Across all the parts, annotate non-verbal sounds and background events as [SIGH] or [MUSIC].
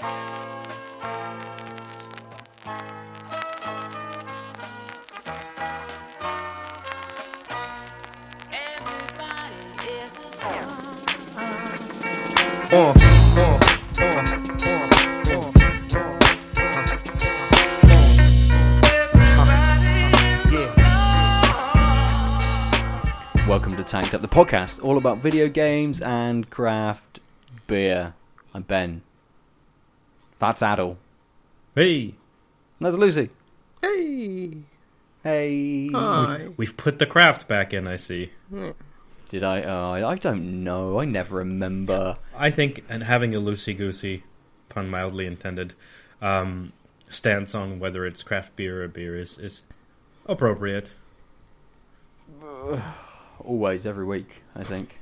Uh, uh, uh, uh, uh. Welcome to Tanked Up, the podcast, all about video games and craft beer. I'm Ben. That's Aadil. Hey, That's Lucy. Hey. Hey. Hi. we've put the craft back in. I see. Did I? Uh, I I don't know. I never remember. I think, and having a loosey goosey, pun mildly intended, um, stance on whether it's craft beer or beer is is appropriate. [SIGHS] Always, every week. I think.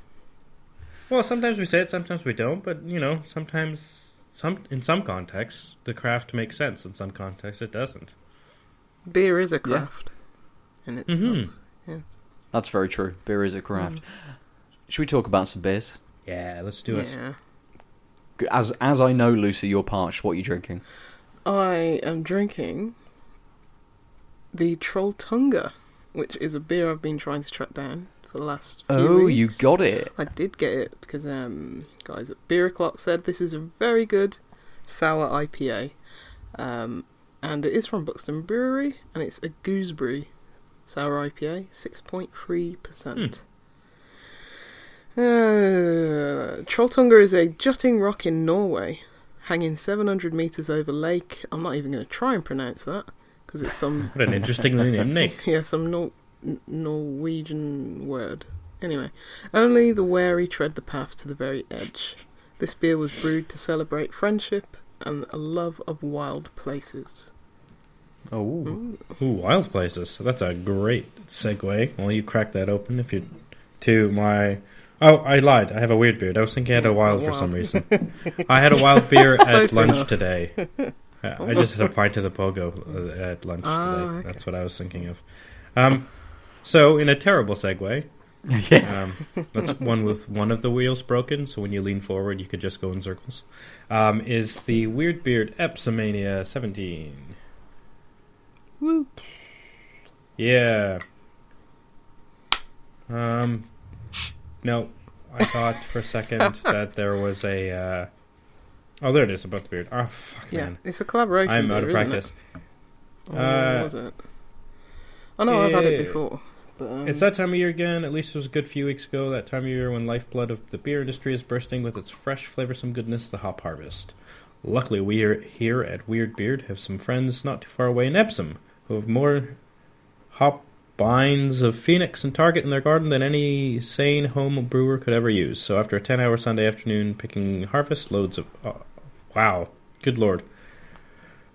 Well, sometimes we say it, sometimes we don't. But you know, sometimes some in some contexts the craft makes sense. In some contexts, it doesn't. Beer is a craft. And it's Mhm. not. That's very true. Beer is a craft. Should we talk about some beers? Yeah, let's do it. Yeah. As as I know, Lucy, you're parched. What are you drinking? I am drinking the Trolltunga, which is a beer I've been trying to track down for the last few Oh, weeks. you got it. I did get it because um, guys at Beer O'Clock said this is a very good sour IPA. Um, and it is from Buxton Brewery, and it's a gooseberry sour IPA, 6.3%. Uh, Trolltunga is a jutting rock in Norway, hanging 700 metres over lake. I'm not even going to try and pronounce that because it's some [LAUGHS] What an interesting name, [LAUGHS] Nick. yeah, some Nor- N- Norwegian word. Anyway, only the wary tread the path to the very edge. This beer was brewed to celebrate friendship and a love of wild places. Oh, Ooh, wild places. So that's a great segue. Well, you crack that open if you to my. Oh, I lied. I have a weird beard. I was thinking I had a wild for some reason. [LAUGHS] I had a wild [LAUGHS] beer at lunch enough. today. I [LAUGHS] I just had a pint of the pogo uh, at lunch Ah, today. okay. That's what I was thinking of. Um, so in a terrible segue, [LAUGHS] yeah. um, that's one with one of the wheels broken, so when you lean forward, you could just go in circles. Um, is the Weird Beard Epsomania 17? Woo! Yeah. Um. No, I thought for a second [LAUGHS] that there was a. Uh... Oh, there it is about the beard. Oh, fuck, Yeah, man. it's a collaboration. I'm beer, out of isn't practice. It? Oh, Uh, was it? I know I've had it before. But, um, It's that time of year again. At least it was a good few weeks ago. That time of year when lifeblood of the beer industry is bursting with its fresh, flavorsome goodness, the hop harvest. Luckily, we are here at Weird Beard have some friends not too far away in Epsom who have more hop binds of Phoenix and Target in their garden than any sane home brewer could ever use. So after a 10-hour Sunday afternoon picking harvest loads of oh, wow, good lord.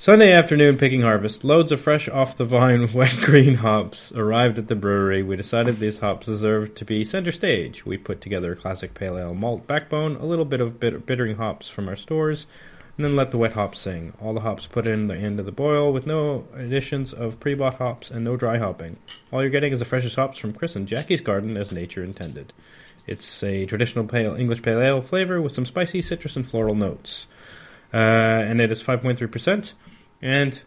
Sunday afternoon picking harvest, loads of fresh off the vine [LAUGHS] wet green hops arrived at the brewery. We decided these hops deserved to be center stage. We put together a classic pale ale malt backbone, a little bit of bitter, bittering hops from our stores, and then let the wet hops sing. All the hops put in the end of the boil with no additions of pre-bought hops and no dry hopping. All you're getting is the freshest hops from Chris and Jackie's garden as nature intended. It's a traditional pale English pale ale flavor with some spicy citrus and floral notes. Uh, and it is 5.3%. And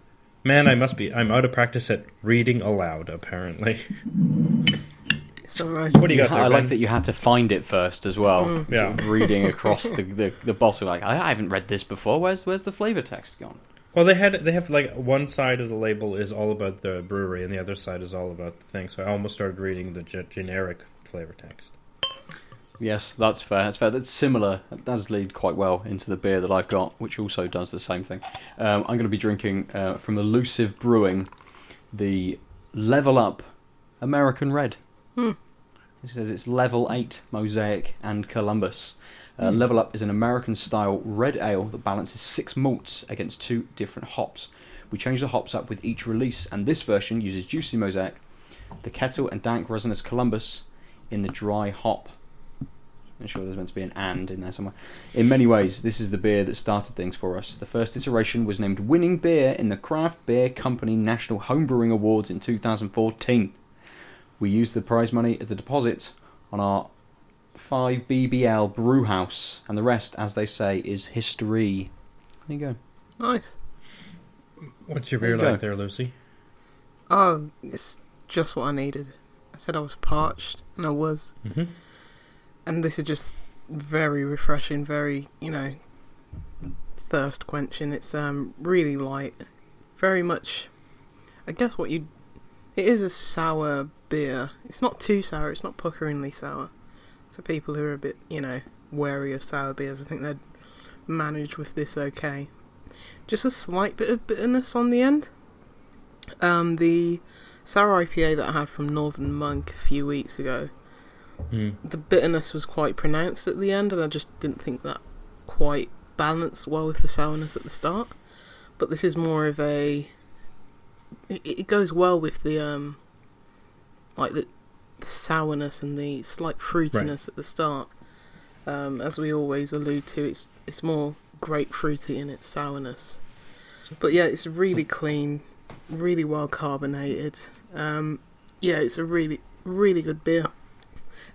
man, I must be I'm out of practice at reading aloud apparently. it's alright. What do you got Yeah, there? I like that you had to find it first as well. Mm. Yeah. Sort of reading across the, the, the bottle, like I, I haven't read this before. Where's where's the flavor text gone? Well, they had they have like one side of the label is all about the brewery and the other side is all about the thing. So I almost started reading the ge- generic flavor text. Yes, that's fair. That's fair. That's similar. That does lead quite well into the beer that I've got, which also does the same thing. Um, I'm going to be drinking uh, from Elusive Brewing the Level Up American Red. Hmm. It says it's Level 8 Mosaic and Columbus. Uh, Level Up is an American style red ale that balances six malts against two different hops. We change the hops up with each release, and this version uses Juicy Mosaic, the Kettle and Dank Resinous Columbus in the dry hop. I'm sure there's meant to be an and in there somewhere. In many ways, this is the beer that started things for us. The first iteration was named Winning Beer in the Craft Beer Company National Homebrewing Awards in 2014. We used the prize money as the deposit on our 5 BBL brew house, and the rest, as they say, is history. There you go. Nice. What's your There you beer like go. there, Lucy? Oh, it's just what I needed. I said I was parched, and I was. Mm-hmm. And this is just very refreshing, very, you know, thirst quenching. It's um really light. Very much I guess what you it is a sour beer. It's not too sour, it's not puckeringly sour. So people who are a bit, you know, wary of sour beers, I think they'd manage with this okay. Just a slight bit of bitterness on the end. Um the sour IPA that I had from Northern Monk a few weeks ago Mm. the bitterness was quite pronounced at the end, and I just didn't think that quite balanced well with the sourness at the start. But this is more of a. It, it goes well with the um, like the, the sourness and the slight fruitiness at the start. Um, as we always allude to, it's it's more grapefruity in its sourness. But yeah, it's really clean, really well carbonated. Um, yeah, it's a really really good beer.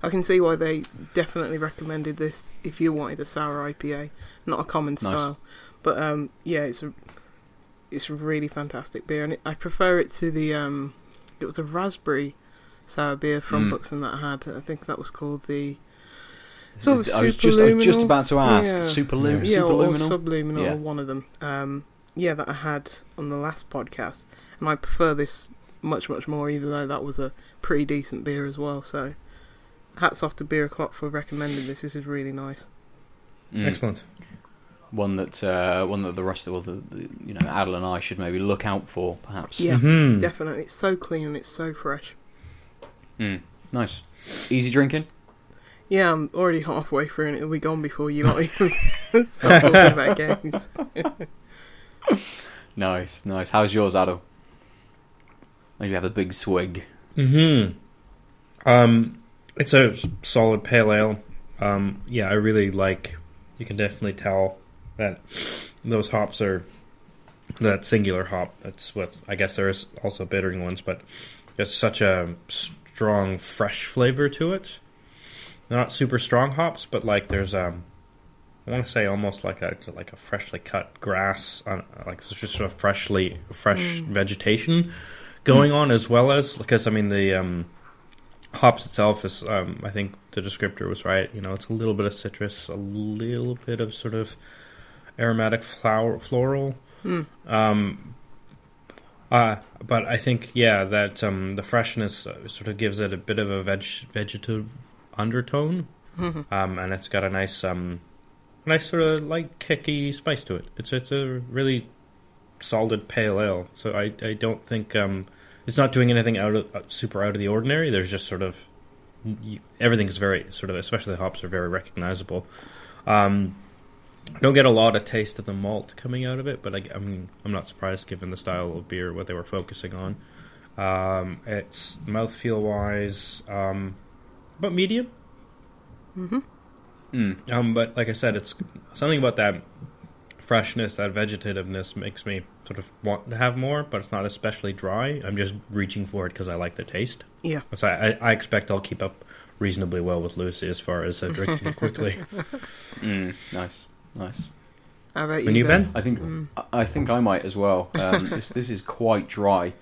I can see why they definitely recommended this if you wanted a sour IPA, not a common Nice. style. But um, yeah, it's a it's a really fantastic beer, and it, I prefer it to the um, it was a raspberry sour beer from Mm. Buxton that I had. I think that was called the sort of I was just I was just about to ask. Yeah. Superlu- yeah, or superluminal. subluminal, Yeah. or one of them. Um, yeah, that I had on the last podcast, and I prefer this much much more, even though that was a pretty decent beer as well. So, hats off to Beer O'clock for recommending this. This is really nice. Mm. Excellent. One that uh, one that the rest of the, the you know Aadil and I should maybe look out for perhaps. Yeah, Mhm. definitely. It's so clean and it's so fresh. Mm. Nice. Easy drinking. Yeah, I'm already halfway through, and it'll be gone before you lot even [LAUGHS] start talking about [LAUGHS] games. [LAUGHS] Nice, nice. How's yours, Aadil? Maybe you have a big swig. Mm-hmm. Um, it's a solid pale ale. Um, yeah, I really like. You can definitely tell that those hops are that singular hop. That's what I guess there is also bittering ones, but there's such a strong, fresh flavor to it. Not super strong hops, but like there's um, I want to say almost like a like a freshly cut grass, on, like it's just sort of freshly fresh vegetation going on as well as because I mean the um, hops itself is um, I think the descriptor was right. You know, it's a little bit of citrus, a little bit of sort of aromatic flower floral. Hmm. Um, uh, but I think yeah that um, the freshness uh, sort of gives it a bit of a veg vegetative undertone, Mhm. um, and it's got a nice um, nice sort of light kicky spice to it. It's it's a really solid pale ale. So I I don't think um, it's not doing anything out of uh, super out of the ordinary. There's just sort of you, everything is very sort of especially the hops are very recognizable. Um, I don't get a lot of taste of the malt coming out of it, but I, I mean I'm not surprised given the style of beer what they were focusing on. Um, it's mouthfeel wise, um, but medium. hmm Mm. Um, but like I said, it's something about that freshness, that vegetativeness makes me sort of want to have more, but it's not especially dry. I'm just reaching for it because I like the taste. Yeah. So I, I expect I'll keep up reasonably well with Lucy as far as uh, drinking it quickly. [LAUGHS] Mm. Nice, nice. How about And you, you, Ben? I think Mm. I- I think I might as well. Um, this this is quite dry.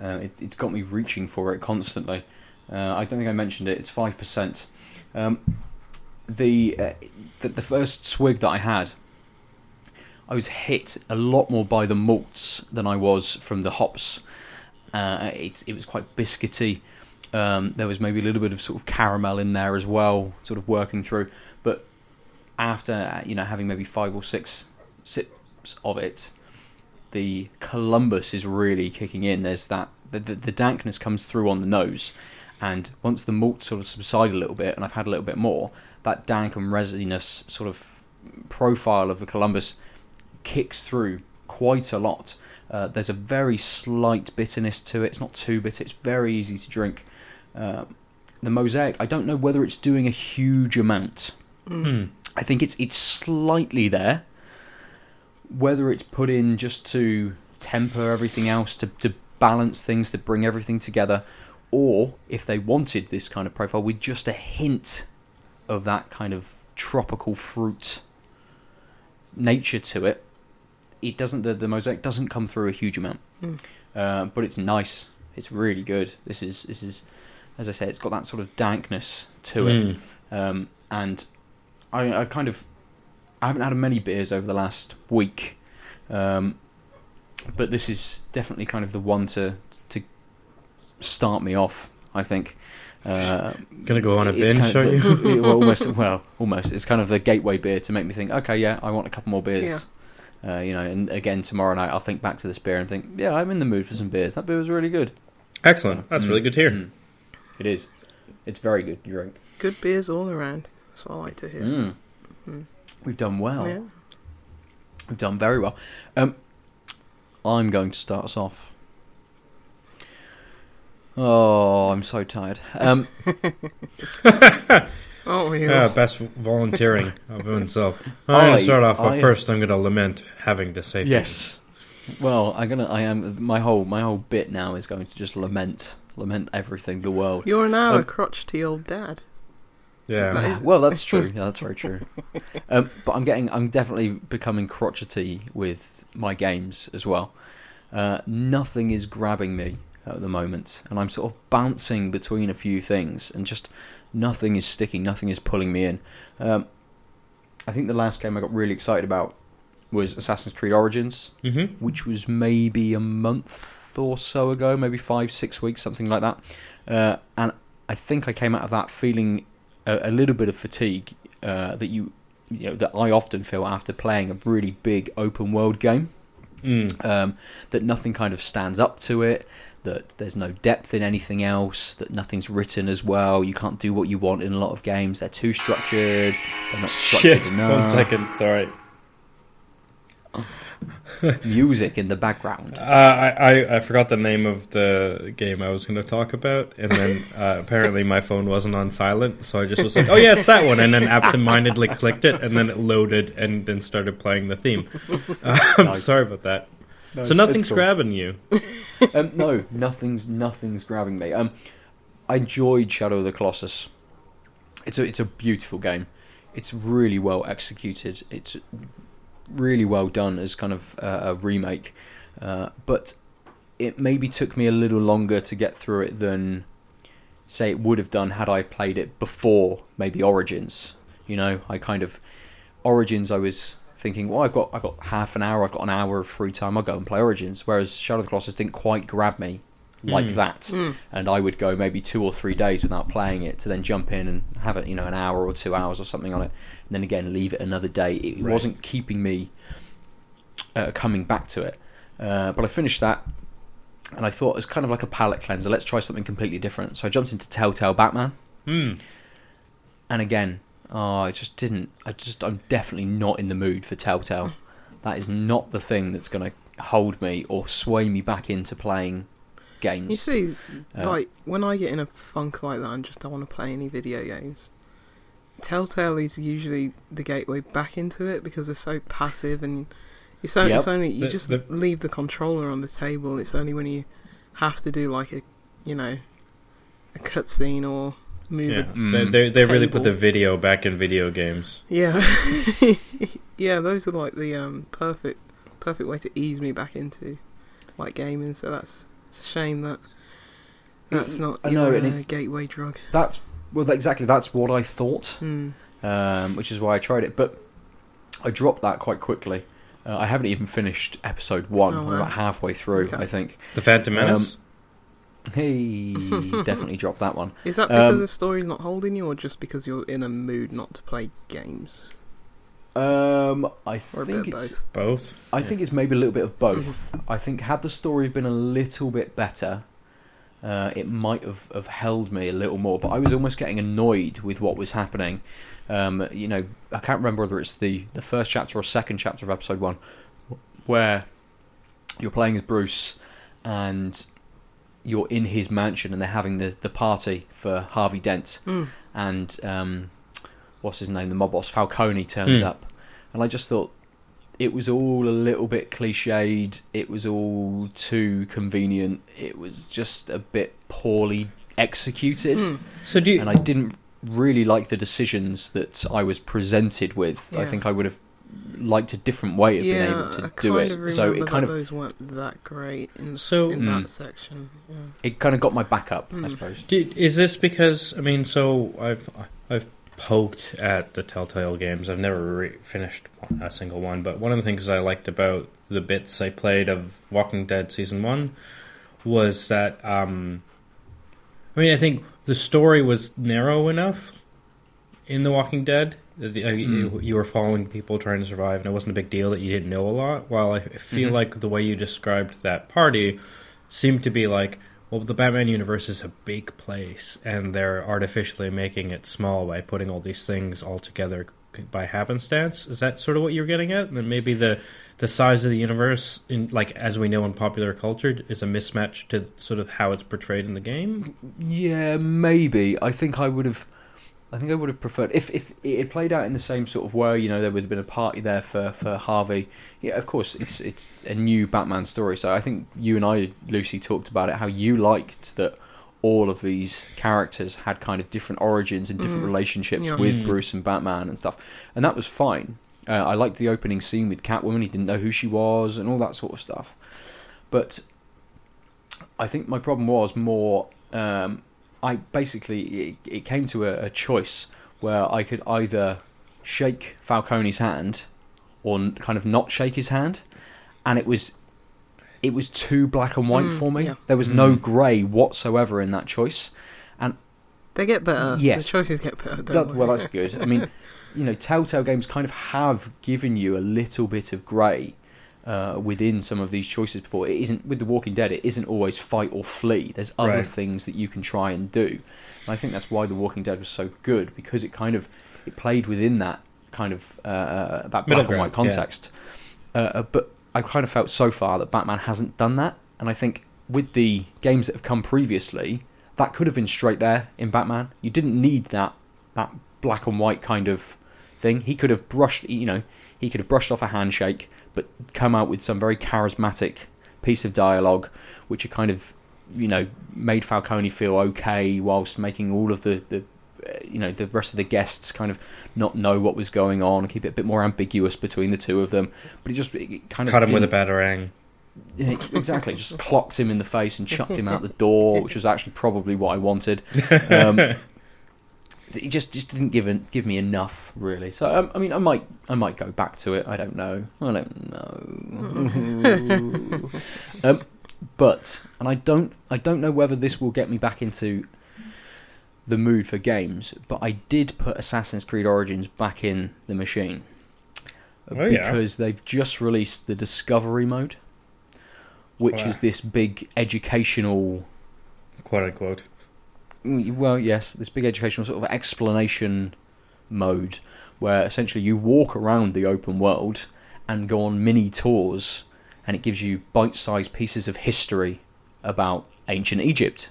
Uh, it, it's got me reaching for it constantly. Uh, I don't think I mentioned it. It's five percent. Um, the, uh, the the first swig that I had, I was hit a lot more by the malts than I was from the hops. Uh, it it was quite biscuity. Um, there was maybe a little bit of sort of caramel in there as well, sort of working through. But after uh, you know having maybe five or six sips of it, the Columbus is really kicking in. There's that the, the, the dankness comes through on the nose, and once the malt sort of subside a little bit, and I've had a little bit more, that dank and resinous sort of profile of the Columbus kicks through quite a lot. Uh, there's a very slight bitterness to it. It's not too bitter. It's very easy to drink. Uh, the mosaic, I don't know whether it's doing a huge amount. Hmm. I think it's it's slightly there. Whether it's put in just to temper everything else, to, to balance things, to bring everything together, or if they wanted this kind of profile with just a hint of that kind of tropical fruit nature to it, it doesn't the, the mosaic doesn't come through a huge amount, Mm. uh, but it's nice. It's really good. This is this is, as I say, it's got that sort of dankness to it, Mm. um, and I I kind of I haven't had many beers over the last week, um, but this is definitely kind of the one to to start me off. I think. Uh, Gonna go on a it's binge, kind are of you? [LAUGHS] the- well, almost. Well, almost. It's kind of the gateway beer to make me think. Okay, yeah, I want a couple more beers. Uh, you know, and again tomorrow night I'll think back to this beer and think, yeah, I'm in the mood for some beers. That beer was really good. Excellent. That's Mm. really good to hear. Mm. It is. It's very good drink. Good beers all around. That's what I like to hear. Mm. Mm. We've done well. Yeah. We've done very well. Um, I'm going to start us off. Oh, I'm so tired. Um, [LAUGHS] [LAUGHS] [LAUGHS] Oh, yeah. Yeah, best volunteering of himself. [LAUGHS] I'm gonna start off, but I- first I'm gonna lament having to say yes. Well, I'm gonna. I am. My whole my whole bit now is going to just lament, lament everything, the world. You're now a Um, crotchety old dad. Yeah. That is- [LAUGHS] well, that's [LAUGHS] true. Yeah, that's very true. Um, but I'm getting, I'm definitely becoming crotchety with my games as well. Uh, nothing is grabbing me at the moment, and I'm sort of bouncing between a few things, and just nothing is sticking. Nothing is pulling me in. Um, I think the last game I got really excited about was Assassin's Creed Origins, Mm-hmm. which was maybe a month or so ago, maybe five, six weeks, something like that. Uh, and I think I came out of that feeling a, a little bit of fatigue uh, that you, you know, that I often feel after playing a really big open world game. Mm. Um, that nothing kind of stands up to it. That there's no depth in anything else. That nothing's written as well. You can't do what you want in a lot of games. They're too structured. They're not structured Shit. enough. One second. Sorry. [LAUGHS] Music in the background. Uh, I, I I forgot the name of the game I was going to talk about, and then [LAUGHS] uh, apparently my phone wasn't on silent, so I just was like, "Oh yeah, it's that one," and then absentmindedly clicked it, and then it loaded, and then started playing the theme. I'm [LAUGHS] Nice. sorry about that. No, so nothing's cool. grabbing you. [LAUGHS] um, no, nothing's nothing's grabbing me. Um, I enjoyed Shadow of the Colossus. It's a it's a beautiful game. It's really well executed. It's really well done as kind of uh, a remake, uh, but it maybe took me a little longer to get through it than say it would have done had I played it before maybe Origins. You know, I kind of Origins. I was thinking, well, I've got I've got half an hour, I've got an hour of free time. I'll go and play Origins. Whereas Shadow of the Colossus didn't quite grab me like Mm. that, Mm. and I would go maybe two or three days without playing it to then jump in and have it, you know, an hour or two hours or something on it, and then again leave it another day. It Right. wasn't keeping me uh, coming back to it. Uh, but I finished that, and I thought it was kind of like a palate cleanser. Let's try something completely different. So I jumped into Telltale Batman Hmm. and again, oh, I just didn't. I just, I'm definitely not in the mood for Telltale. That is not the thing that's going to hold me or sway me back into playing games. You see, Uh, like when I get in a funk like that and just don't want to play any video games, Telltale is usually the gateway back into it because they're so passive and it's only, Yep. it's only you The- just the- leave the controller on the table. It's only when you have to do like a, you know, a cutscene or move. Yeah, Mm. they they, they really put the video back in video games. yeah, [LAUGHS] yeah. Those are like the um perfect perfect way to ease me back into like gaming. So that's it's a shame that that's not I know, your uh, it's- gateway drug. That's well, exactly. That's what I thought, Hmm. um, which is why I tried it. But I dropped that quite quickly. Uh, I haven't even finished episode one. Oh, I'm about halfway through, Okay. I think. The Phantom Um, Menace. Hey, [LAUGHS] definitely dropped that one. Is that because Um, the story's not holding you, or just because you're in a mood not to play games? Um, I Or think it's. both? Both. I think it's maybe a little bit of both. I think had the story been a little bit better, uh, it might have, have held me a little more. But I was almost getting annoyed with what was happening. Um, you know, I can't remember whether it's the, the first chapter or second chapter of episode one, where you're playing as Bruce and you're in his mansion and they're having the, the party for Harvey Dent Mm. and um, what's his name, the mob boss Falcone turns Hmm. up, and I just thought it was all a little bit cliched. It was all too convenient. It was just a bit poorly executed, Hmm. So do you? and I didn't really like the decisions that I was presented with. I think I would have liked a different way of being able to I do it. So it kind that of those weren't that great in So- in Mm. that section. Yeah. it kind of got my back up, I Mm. suppose. Did, is this because I mean, so I've I've poked at the Telltale games. I've never re- finished a single one, but one of the things I liked about the bits I played of Walking Dead season one was that um, I mean, I think the story was narrow enough in The Walking Dead. The, uh, you, Mm. you were following people trying to survive, and it wasn't a big deal that you didn't know a lot. While I feel Mhm. like the way you described that party seemed to be like, well, the Batman universe is a big place, and they're artificially making it small by putting all these things all together by happenstance. Is that sort of what you're getting at? And maybe the the size of the universe, in like as we know in popular culture, is a mismatch to sort of how it's portrayed in the game. Yeah, maybe. I think I would have. I think I would have preferred if if it had played out in the same sort of way. You know, there would have been a party there for, for Harvey. Yeah, of course, it's it's a new Batman story. So I think you and I, Lucy, talked about it. How you liked that all of these characters had kind of different origins and different Mm. relationships Yeah. with Mm. Bruce and Batman and stuff, and that was fine. Uh, I liked the opening scene with Catwoman. He didn't know who she was and all that sort of stuff. But I think my problem was more. Um, I basically it, it came to a, a choice where I could either shake Falcone's hand or kind of not shake his hand, and it was it was too black and white Mm, for me. yeah. There was no Mm. grey whatsoever in that choice. And they get better. Yes. The choices get better. Don't That, worry. well, that's good. I mean, [LAUGHS] you know, Telltale games kind of have given you a little bit of grey uh, within some of these choices before. It isn't with The Walking Dead. It isn't always fight or flee. There's other Right. things that you can try and do. And I think that's why The Walking Dead was so good because it kind of it played within that kind of uh, that Middle black and white ground, yeah. context. Uh, Uh, but I kind of felt so far that Batman hasn't done that, and I think with the games that have come previously, that could have been straight there in Batman. You didn't need that that black and white kind of thing. He could have brushed, you know, he could have brushed off a handshake, but come out with some very charismatic piece of dialogue, which had kind of, you know, made Falcone feel okay whilst making all of the the. You know the rest of the guests kind of not know what was going on, keep it a bit more ambiguous between the two of them. But it just it kind of Cut him with a batarang. yeah, exactly. Just clocked him in the face and chucked him out the door, which was actually probably what I wanted. [LAUGHS] Um, it just just didn't give an, give me enough, really. So um, I mean, I might I might go back to it. I don't know. I don't know. [LAUGHS] um, but and I don't I don't know whether this will get me back into the mood for games. But I did put Assassin's Creed Origins back in the machine Oh, yeah. because they've just released the Discovery mode, which Wow. is this big educational quote unquote. Mm, well, yes, this big educational sort of explanation mode where essentially you walk around the open world and go on mini tours, and it gives you bite-sized pieces of history about ancient Egypt.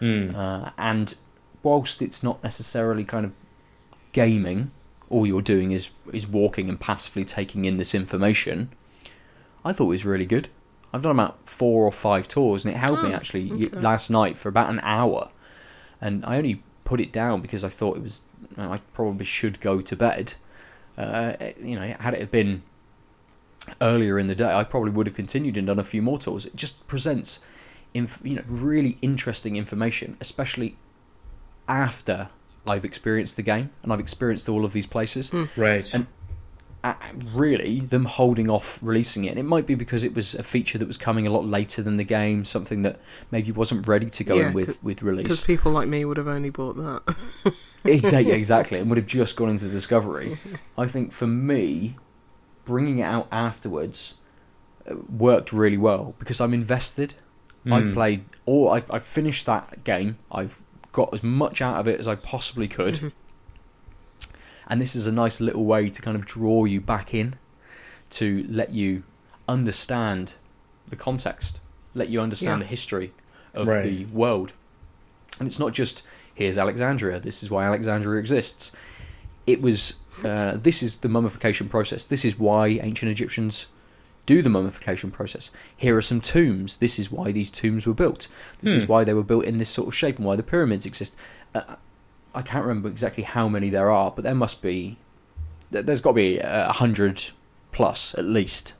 Hmm. Uh, and whilst it's not necessarily kind of gaming, all you're doing is is walking and passively taking in this information. I thought it was really good. I've done about four or five tours, and it held me Oh, actually okay. last night for about an hour. And I only put it down because I thought it was I probably should go to bed. Uh, you know, had it have been earlier in the day, I probably would have continued and done a few more tours. It just presents, inf- you know, really interesting information, especially after I've experienced the game and I've experienced all of these places. Right. And- Uh, really, them holding off releasing it, and it might be because it was a feature that was coming a lot later than the game, something that maybe wasn't ready to go Yeah, in with 'cause- with release. Because people like me would have only bought that. [LAUGHS] exactly, [LAUGHS] exactly, and would have just gone into Discovery. I think for me, bringing it out afterwards uh, worked really well because I'm invested. I've Hmm. played all. I've, I've finished that game. I've got as much out of it as I possibly could, Mhm. And this is a nice little way to kind of draw you back in, to let you understand the context, let you understand Yeah. the history of Right. the world, and it's not just here's Alexandria. This is why Alexandria exists. It was. Uh, this is the mummification process. This is why ancient Egyptians do the mummification process. Here are some tombs. This is why these tombs were built. This is Hmm. why they were built in this sort of shape and why the pyramids exist. Uh, I can't remember exactly how many there are, but there must be. there- There's got to be a hundred plus at least.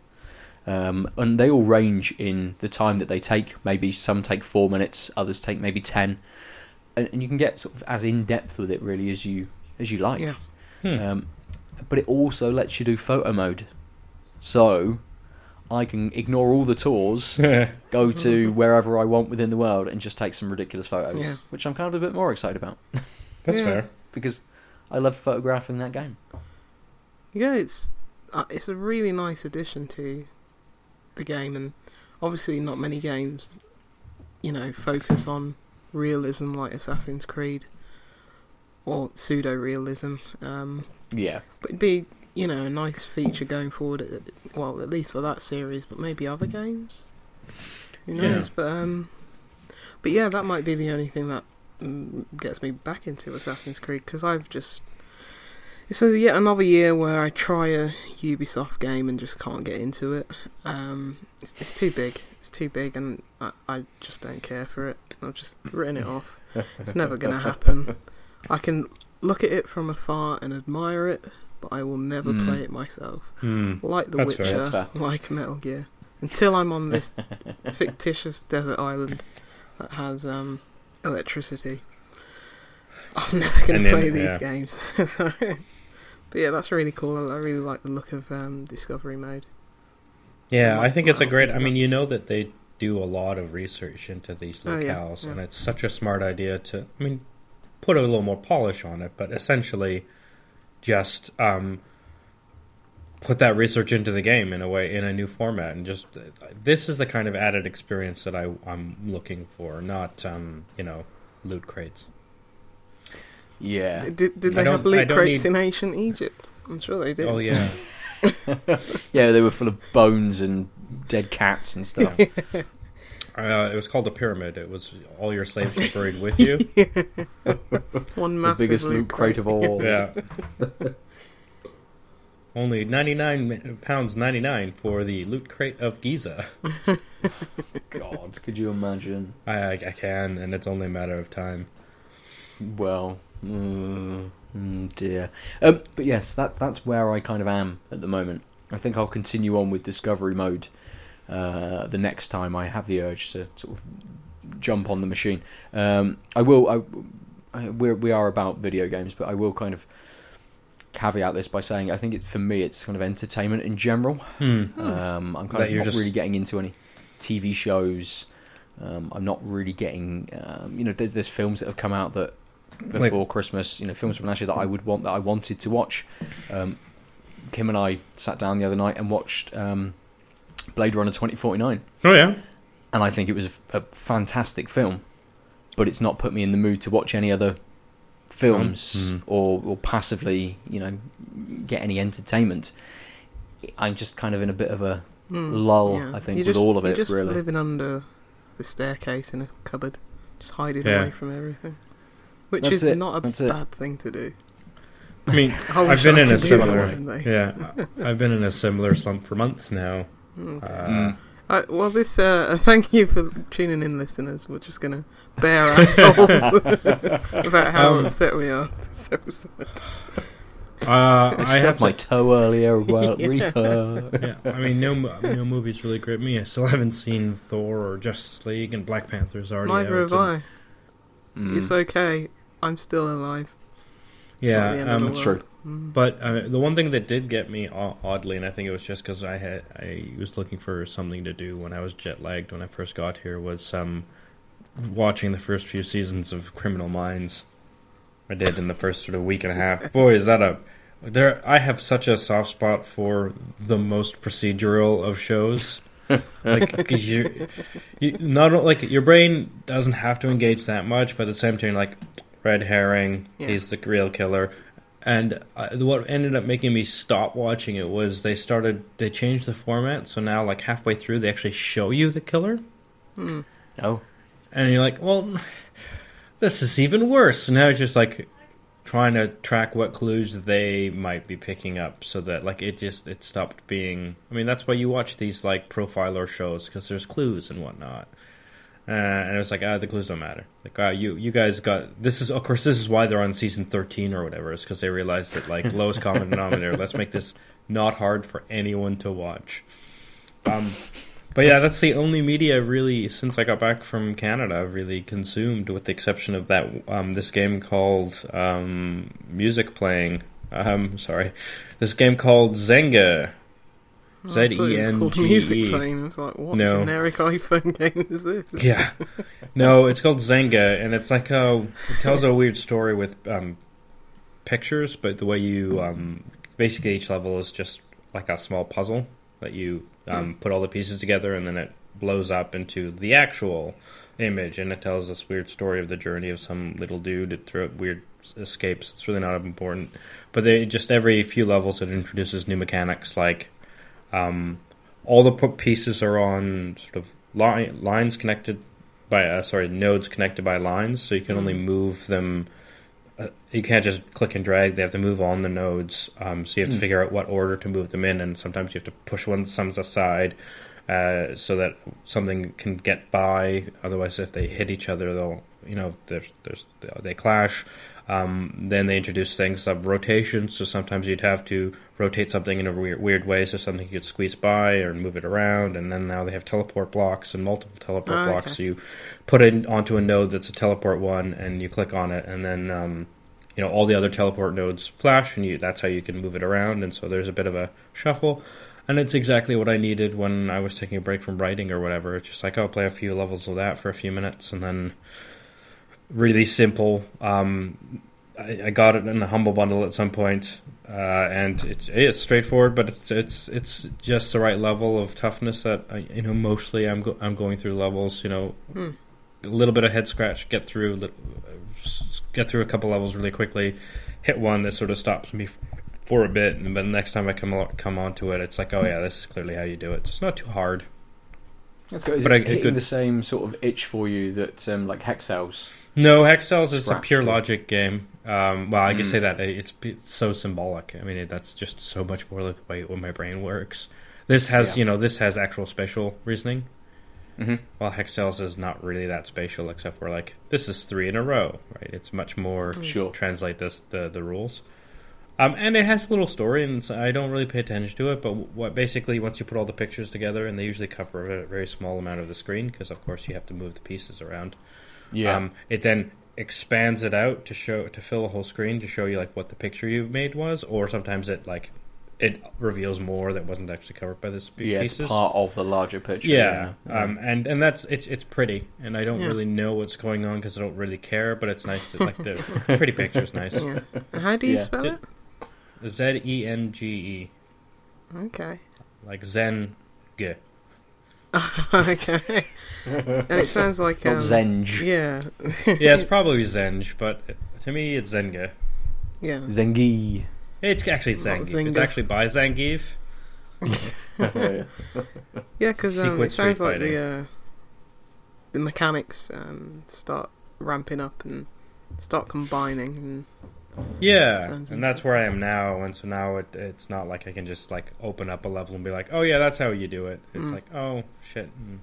Um, and they all range in the time that they take. Maybe some take four minutes, others take maybe ten, and, and you can get sort of as in depth with it really as you as you like. Yeah. Hmm. Um, but it also lets you do photo mode, so I can ignore all the tours, [LAUGHS] go to wherever I want within the world, and just take some ridiculous photos, Yeah. which I'm kind of a bit more excited about [LAUGHS] That's Yeah. fair. because I love photographing that game. Yeah, it's uh, it's a really nice addition to the game, and obviously not many games, you know, focus on realism like Assassin's Creed or pseudo realism. Um, Yeah, but it'd be you know a nice feature going forward. At, well, at least for that series, but maybe other games. Who Yeah. knows? But um, but yeah, that might be the only thing that gets me back into Assassin's Creed because I've just. It's a, yet another year where I try a Ubisoft game and just can't get into it. Um, it's, it's too big. It's too big, and I, I just don't care for it. I've just written it off. It's never going to happen. I can look at it from afar and admire it, but I will never Mm. play it myself. Hmm. Like The That's. Witcher, That's like Metal Gear. Until I'm on this [LAUGHS] fictitious desert island that has um, electricity, I'm never going to play these yeah. games. [LAUGHS] So- but yeah, that's really cool. I really like the look of um, Discovery Mode. Yeah, might- I think it's a great. I mean, you know that they do a lot of research into these Oh, yeah, locales, yeah. and it's such a smart idea to. I mean, put a little more polish on it, but essentially, just um, put that research into the game in a way in a new format, and just this is the kind of added experience that I I'm looking for, not um, you know, loot crates. yeah. Did, did they have loot crates need- in ancient Egypt? I'm sure they did. Oh yeah, [LAUGHS] [LAUGHS] Yeah, they were full of bones and dead cats and stuff. [LAUGHS] uh, it was called a pyramid. It was all your slaves were buried with you. One the massive biggest loot loot crate of all. Yeah. Only ninety nine pounds ninety nine for the loot crate of Giza. [LAUGHS] God, could you imagine? I, I I can, and it's only a matter of time. Well, mm, mm, dear. Um, but yes, that that's where I kind of am at the moment. I think I'll continue on with discovery mode uh, the next time I have the urge to sort of jump on the machine. Um, I will. I, I, we're, we are about video games, but I will kind of caveat this by saying I think it, for me it's kind of entertainment in general. Hmm. Um, I'm kind That of not just- really getting into any TV shows. Um, I'm not really getting, um, you know, there's, there's films that have come out that Like- before Christmas, you know, films from last year that I would want that I wanted to watch. Um, Kim and I sat down the other night and watched um, Blade Runner 2049, Oh yeah. and I think it was a, a fantastic film, but it's not put me in the mood to watch any other films Mm. or, or passively, you know, get any entertainment. I'm just kind of in a bit of a Hmm. lull, Yeah. I think, You're with just, all of you're it, just really. living under the staircase in a cupboard, just hiding Yeah. away from everything, which That's is it, not a that's it. bad thing to do. I mean, [LAUGHS] I I've been I in a could do that similar. one. Yeah, [LAUGHS] I've been in a similar slump for months now. Okay. Uh, Mm. Uh, well, this. Uh, [LAUGHS] thank you for tuning in, listeners. We're just gonna bare our souls [LAUGHS] about how Um, upset we are. This episode. [LAUGHS] Uh, I I stubbed my to, toe earlier. Well, Yeah. Reaper. yeah, I mean, no, mo- no movies really grip me. I still haven't seen Thor or Justice League, and Black Panther's already Neither out. have and- I. Mm. It's okay. I'm still alive. It's not the end Yeah, of the um, That's true. But uh, the one thing that did get me oddly, and I think it was just because I had I was looking for something to do when I was jet lagged when I first got here, was um, watching the first few seasons of Criminal Minds. I did in the first sort of week and a half. [LAUGHS] Boy, is that a there! I have such a soft spot for the most procedural of shows. like [LAUGHS] you, you not like your brain doesn't have to engage that much, but at the same time, like red herring, Yeah. he's the real killer. And uh, what ended up making me stop watching it was they started they changed the format, so now like halfway through they actually show you the killer, Hmm. Oh, and you're like, well, this is even worse. Now it's just like trying to track what clues they might be picking up, so that like it just it stopped being. I mean, that's why you watch these like profiler shows because there's clues and whatnot. Uh, and it was like, ah, the clues don't matter. Like, ah, you you guys got this is of course this is why they're on season thirteen or whatever. Is because they realized that like [LAUGHS] lowest common denominator. Let's make this not hard for anyone to watch. Um, but yeah, that's the only media really since I got back from Canada really consumed, with the exception of that um, this game called um, music playing. Um, sorry, this game called Zenga. Z E N G music E. playing. I was like, what No. generic iPhone game is this? Yeah, no, it's called Zenga, and it's like a it tells a weird story with um, pictures, but the way you um, basically each level is just like a small puzzle that you um, put all the pieces together, and then it blows up into the actual image, and it tells this weird story of the journey of some little dude through weird escapes. It's really not important, but they just every few levels it introduces new mechanics like um, all the pieces are on sort of li- lines connected by uh, sorry nodes connected by lines, so you can only move them. Uh, you can't just click and drag; they have to move on the nodes. Um, so you have to figure out what order to move them in, and sometimes you have to push one some aside uh, so that something can get by. Otherwise, if they hit each other, they'll you know there's there's they clash. Um, then they introduce things of rotation, so sometimes you'd have to rotate something in a weird, weird way, so something you could squeeze by or move it around. And then now they have teleport blocks and multiple teleport Oh, blocks. okay. So you put it onto a node that's a teleport one, and you click on it, and then um, you know all the other teleport nodes flash, and you that's how you can move it around. And so there's a bit of a shuffle. And it's exactly what I needed when I was taking a break from writing or whatever. It's just like, I'll play a few levels of that for a few minutes and then really simple. Um, I, I got it in a humble bundle at some point, uh, and it's it's straightforward, but it's it's it's just the right level of toughness that I, you know. Mostly, I'm go- I'm going through levels. You know, a little bit of head scratch, get through get through a couple levels really quickly, hit one that sort of stops me for a bit, and then the next time I come al- come onto it, it's like, oh yeah, this is clearly how you do it. It's not too hard. That's good. Is But it I- it hitting could- the same sort of itch for you that um, like Hexcells? No, Hexcells is a pure logic game. Um, well, I can Mm. say that it's, it's so symbolic. I mean, it, that's just so much more like the way when my brain works. This has, Yeah. you know, this has actual spatial reasoning. Mm-hmm. While Hexcells is not really that spatial, except for like this is three in a row, right? It's much more Sure. translate this the the rules. Um, and it has a little story, and so I don't really pay attention to it. But what basically, once you put all the pictures together, and they usually cover a very small amount of the screen, because of course you have to move the pieces around. Yeah. Um, it then expands it out to show to fill the whole screen to show you like what the picture you made was, or sometimes it like it reveals more that wasn't actually covered by the sp- yeah, it's part of the larger picture. yeah, yeah. um, and and that's it's it's pretty, and I don't Yeah. really know what's going on because I don't really care, but it's nice to like the [LAUGHS] pretty picture's nice. Yeah. How do you Yeah. spell it? Z e n g e Okay. like Zen. G. [LAUGHS] okay. and it sounds like um, Zenge. Yeah. Yeah, [LAUGHS] it's probably Zenge, but to me it's Zenga. Yeah. Zengi. It's actually it's Not Zangief. It's actually by Zangief. [LAUGHS] yeah. Yeah, because um, it sounds street like the uh, the mechanics um, start ramping up and start combining. And Yeah, and that's where I am now. And so now it, it's not like I can just like open up a level and be like, "Oh yeah, that's how you do it." It's Mm. like, "Oh shit." And,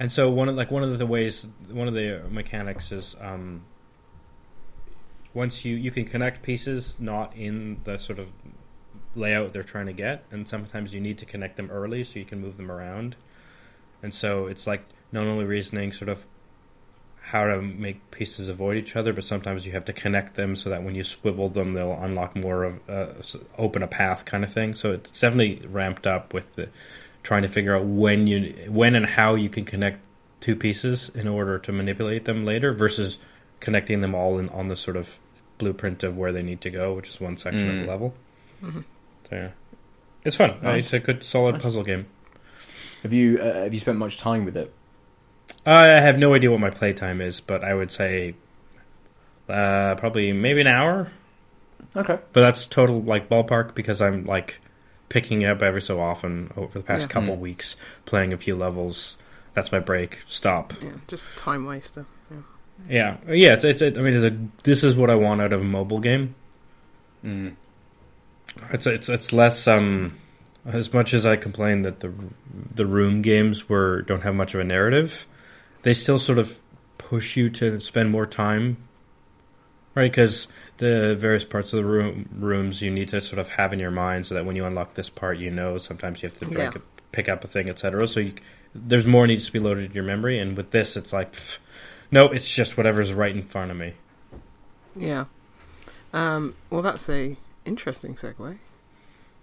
and so one of like one of the ways, one of the mechanics is um, once you you can connect pieces not in the sort of layout they're trying to get, and sometimes you need to connect them early so you can move them around. And so it's like not only reasoning sort of how to make pieces avoid each other, but sometimes you have to connect them so that when you swivel them, they'll unlock more of uh, open a path kind of thing. So it's definitely ramped up with the trying to figure out when you when and how you can connect two pieces in order to manipulate them later versus connecting them all in on the sort of blueprint of where they need to go, which is one section of Mm. the level. So yeah, it's fun. Uh, Nice. It's a good solid Nice. puzzle game. Have you uh, have you spent much time with it? I have no idea what my playtime is, but I would say uh, probably maybe an hour. Okay. But that's total like ballpark because I'm like picking it up every so often over the past Yeah. couple Mm. weeks, playing a few levels. That's my break. Stop. yeah, just time waster. Yeah. Yeah, yeah. It's, it's it, I mean, it's a, this is what I want out of a mobile game. Mm. It's it's it's less um as much as I complain that the the room games were don't have much of a narrative, they still sort of push you to spend more time Right, because the various parts of the room rooms you need to sort of have in your mind, so that when you unlock this part, you know. Sometimes you have to Yeah. pick up a thing, etc. So you, there's more needs to be loaded in your memory, and with this, it's like, pff, no, it's just whatever's right in front of me. Yeah. Um, well, that's a interesting segue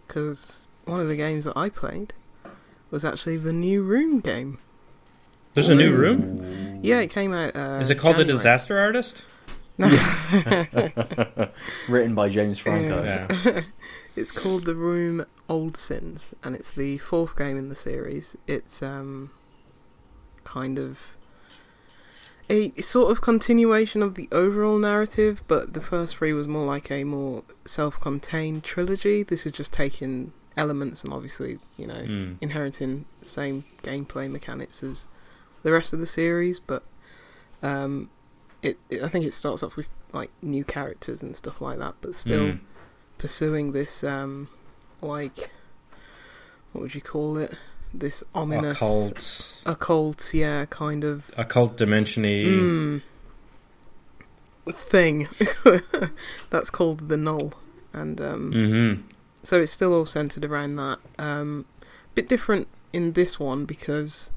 because one of the games that I played was actually the new Room game. There's a new room. Yeah, it came out. Uh, Is it called the Disaster Artist? [LAUGHS] Written by James Franco. Yeah. [LAUGHS] It's called The Room Old Sins, and it's the fourth game in the series. It's um, kind of a sort of continuation of the overall narrative, but the first three was more like a more self-contained trilogy. This is just taking elements and obviously, you know, Mm. inheriting same gameplay mechanics as the rest of the series, but um, it, it I think it starts off with like new characters and stuff like that, but still Mm. pursuing this um like what would you call it? This ominous Occult, occult, yeah, kind of occult dimensiony. mm, thing [LAUGHS] that's called the null, and um, Mm-hmm. so it's still all centered around that. Um, bit different in this one because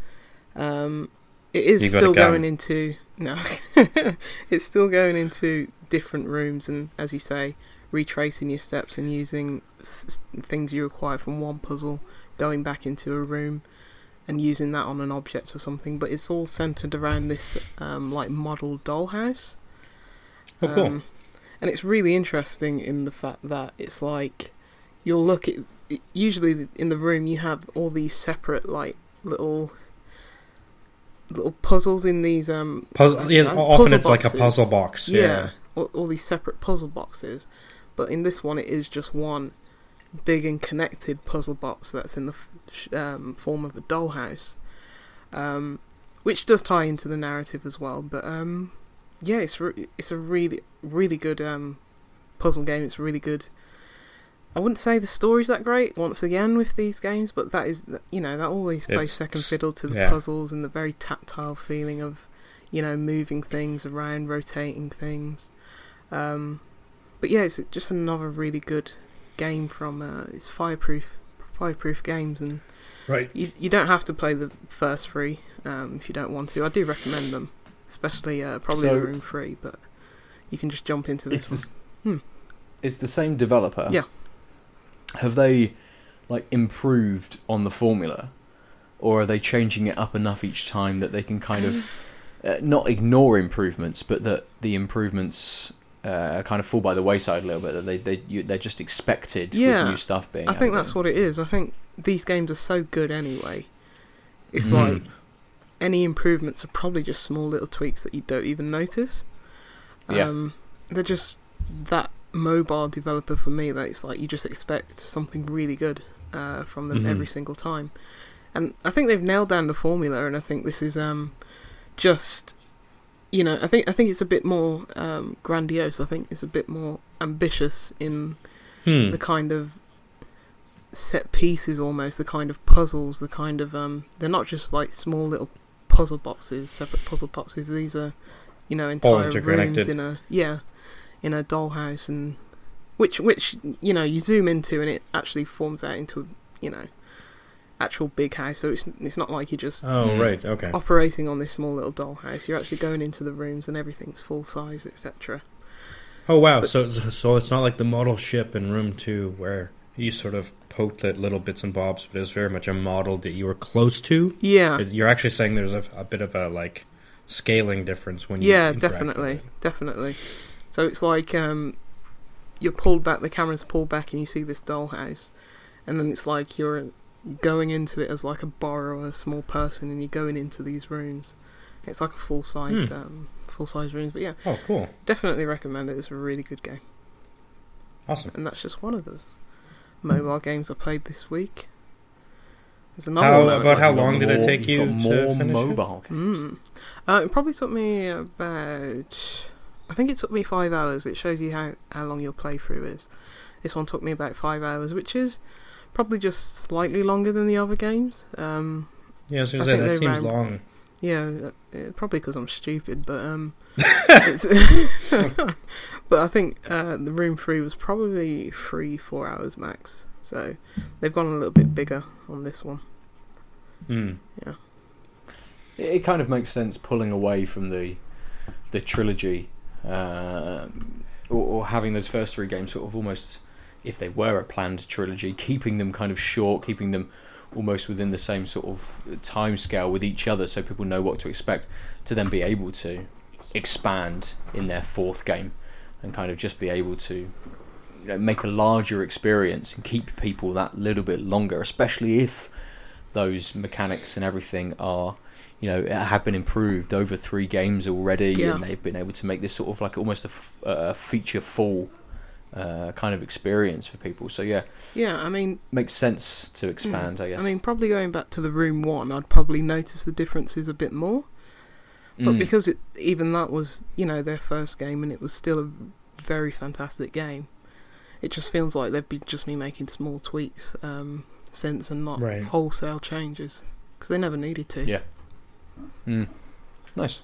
um, it is still gun. going into no, [LAUGHS] it's still going into different rooms, and as you say, retracing your steps and using s- things you acquire from one puzzle, going back into a room. And using that on an object or something, but it's all centered around this um, like model dollhouse. Oh, cool. Um, and it's really interesting in the fact that it's like you'll look at usually in the room you have all these separate like little little puzzles in these um Puzzle, yeah, often puzzle it's like a puzzle box. yeah, Yeah. All, all these separate puzzle boxes but in this one it is just one big and connected puzzle box that's in the f- um, form of a dollhouse um which does tie into the narrative as well but um yeah it's re- it's a really really good um puzzle game it's really good I wouldn't say the story's that great once again with these games, but that is you know that always plays It's- second fiddle to the yeah. puzzles and the very tactile feeling of you know moving things around, rotating things. Um, but yeah, it's just another really good game from uh, it's fireproof fireproof games, and Right. you you don't have to play the first three um, if you don't want to. I do recommend them, especially uh, probably So- the room free, but you can just jump into It's this the, one. it's the same developer. Yeah. Have they like improved on the formula, or are they changing it up enough each time that they can kind of uh, not ignore improvements, but that the improvements uh, kind of fall by the wayside a little bit? That they they you, they're just expected Yeah. with new stuff being. I think that's what it is. I think these games are so good anyway. It's. Mm. like any improvements are probably just small little tweaks that you don't even notice. Yeah. Um, they're just that mobile developer for me that it's like you just expect something really good uh, from them Mhm. every single time. And I think they've nailed down the formula and I think this is um just you know, I think I think it's a bit more um, grandiose. I think it's a bit more ambitious in Hmm. the kind of set pieces almost the kind of puzzles the kind of um they're not just like small little puzzle boxes separate puzzle boxes these are you know entire rooms in a yeah in a dollhouse and which which you know you zoom into and it actually forms out into you know actual big house so it's it's not like you're just Oh, Mm. right. Okay. operating on this small little dollhouse you're actually going into the rooms and everything's full size etc Oh, wow. But- so, so it's not like the model ship in Room 2 where you sort of poked at little bits and bobs, but it was very much a model that you were close to. yeah You're actually saying there's a, a bit of a, like, scaling difference when you yeah definitely definitely so it's like um you're pulled back the camera's pulled back and you see this dollhouse and then it's like you're going into it as like a borrower or a small person and you're going into these rooms it's like a full sized Hmm. um full sized rooms but yeah Oh, cool. definitely recommend it it's a really good game Awesome. and that's just one of the mobile games i played this week there's another How- one about how long did it take you got to more finish it? mobile? Mm. Uh, it probably took me about. I think it took me five hours. It shows you how, how long your playthrough is. This one took me about five hours, which is probably just slightly longer than the other games. Um, Yeah, I was going to say, that they seems ran- long. Yeah, uh, probably because I'm stupid, but um, [LAUGHS] it's [LAUGHS] but I think uh, the room three was probably three, four hours max. So they've gone a little bit bigger on this one. Mm. It, it kind of makes sense pulling away from the the trilogy, uh, or, or having those first three games sort of almost, if they were a planned trilogy, keeping them kind of short, keeping them almost within the same sort of time scale with each other, so people know what to expect, to then be able to expand in their fourth game, and kind of just be able to you know, make a larger experience and keep people that little bit longer, especially if those mechanics and everything are you know have been improved over three games already Yeah. and they've been able to make this sort of like almost a, f- a feature full uh, kind of experience for people so yeah Yeah, I mean, makes sense to expand i guess I mean, probably going back to the room one, I'd probably notice the differences a bit more. But Mm. because it even that was you know their first game and it was still a very fantastic game, it just feels like they'd be just be making small tweaks um, since and not Right. wholesale changes because they never needed to. Yeah. Mm. nice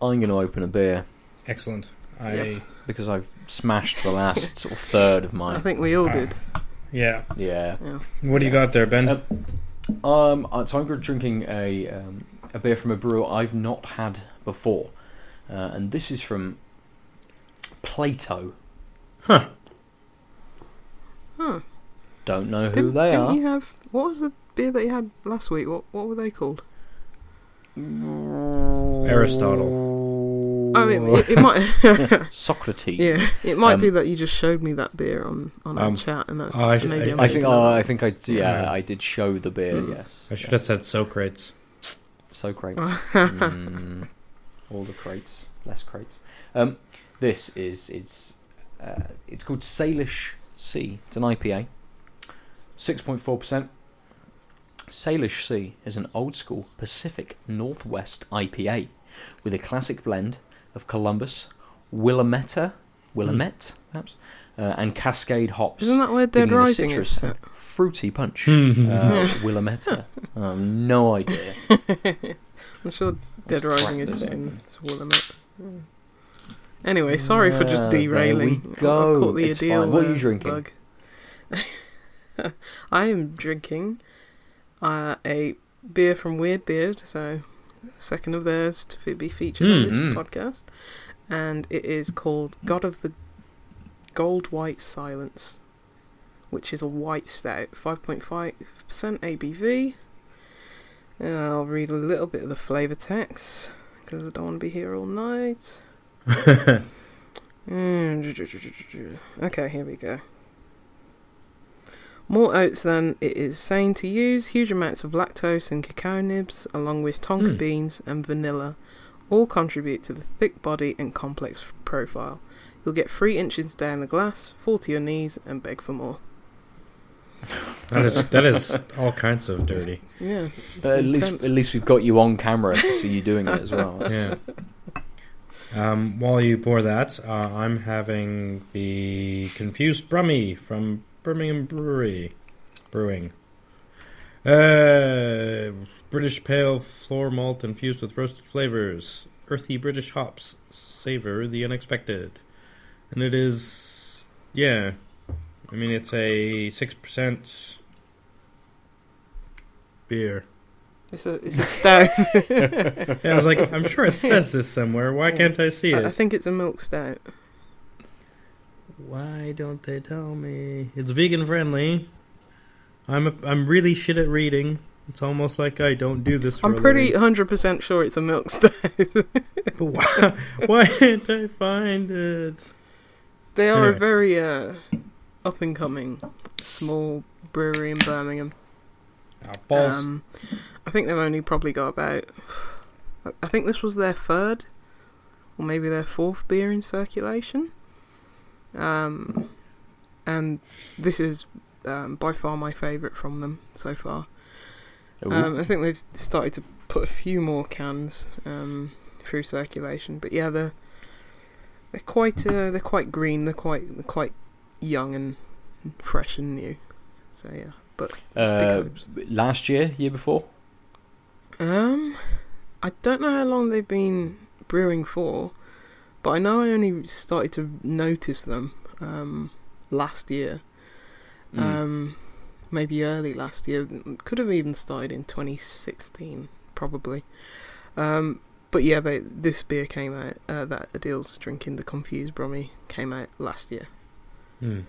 i'm going to open a beer Excellent. I Yes. because i've smashed the last [LAUGHS] sort of third of my I mine think we all did. yeah. yeah Yeah. What do you got there, Ben? Um, Um, uh, so I'm drinking a um, a beer from a brewer I've not had before, uh, and this is from Plato. huh. Huh. Don't know who Didn't, they didn't are. you have what was the beer that you had last week? What what were they called? Aristotle. I mean, it, it might. [LAUGHS] Socrates. yeah, it might Um, be that you just showed me that beer on on our Um, chat, and that, oh, I maybe I- I'm think. Oh, I think I. Yeah, Yeah. I did show the beer. Mm. Yes. I should have said Socrates. Socrates. [LAUGHS] mm, all the crates, less crates. Um, this is it's uh, it's called Salish Sea. It's an IPA. Six point four percent. Salish Sea is an old school Pacific Northwest IPA with a classic blend of Columbus, Willamette, Willamette perhaps, uh, and Cascade hops. Isn't that where Dead giving it a Rising is? fruity punch. Hmm. uh, [LAUGHS] Willamette. um, no idea. [LAUGHS] I'm sure Dead Rising is in. Willamette. Mm. Anyway, sorry for just Ah, there we derailing. go. I've caught the It's fine. What are you drinking? [LAUGHS] I am drinking uh, a beer from Weird Beard, so second of theirs to be featured on Mm, this mm. podcast, and it is called God of the Gold White Silence, which is a white stout, five point five percent ABV. And I'll read a little bit of the flavour text because I don't want to be here all night. [LAUGHS] Mm, Okay, here we go. More oats than it is sane to use, huge amounts of lactose and cacao nibs, along with tonka Hmm. beans and vanilla, all contribute to the thick body and complex f- profile. You'll get three inches down the glass, fall to your knees, and beg for more. [LAUGHS] That is that is all kinds of dirty. Yeah. But at least, at least we've got you on camera to see you doing it as well. [LAUGHS] Yeah. Um, while you pour that, uh, I'm having the Confused Brummie from Birmingham Brewery Brewing. Uh, British pale floor malt infused with roasted flavors, earthy British hops savor the unexpected, and it is, yeah. I mean, it's a six percent beer. It's a it's a stout. [LAUGHS] Yeah, I was like, I'm sure it [LAUGHS] says this somewhere. Why can't I see it? I think it's a milk stout. Why don't they tell me? It's vegan friendly. I'm a, I'm really shit at reading. It's almost like I don't do this. For I'm a pretty hundred percent sure it's a milk stout. [LAUGHS] But why, why can't I find it? they are a very uh, up and coming small brewery in Birmingham. Balls. Um, I think they've only probably got about. I- I think this was their third, or maybe their fourth beer in circulation. Um, and this is um, by far my favourite from them so far. Um, I think they've started to put a few more cans um, through circulation, but yeah, they're they're quite uh, they're quite green. They're quite they're quite young and fresh and new. So yeah, but uh, last year, year before, Um, I don't know how long they've been brewing for, but I know I only started to notice them um, last year. Mm. Um, maybe early last year. Could have even started in 2016, probably. Um, but yeah, they, this beer came out. Uh, that Aadil's drinking, the Confused Brummie, came out last year. Hmm.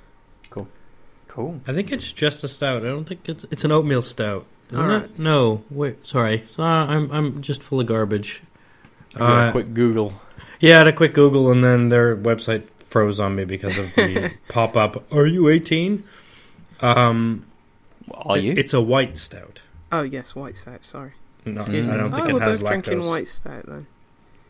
cool. Cool. I think it's just a stout. I don't think it's it's an oatmeal stout. Isn't All it? No, wait, sorry. Uh, I'm I'm just full of garbage. Give it a Uh, quick Google. Yeah, I had a quick Google and then their website froze on me because of the [LAUGHS] pop up. Are you 18? Um, Are you? It's a white stout. Oh yes, white stout. Sorry. No, Excuse I don't think oh, it we're has both drinking white stout then.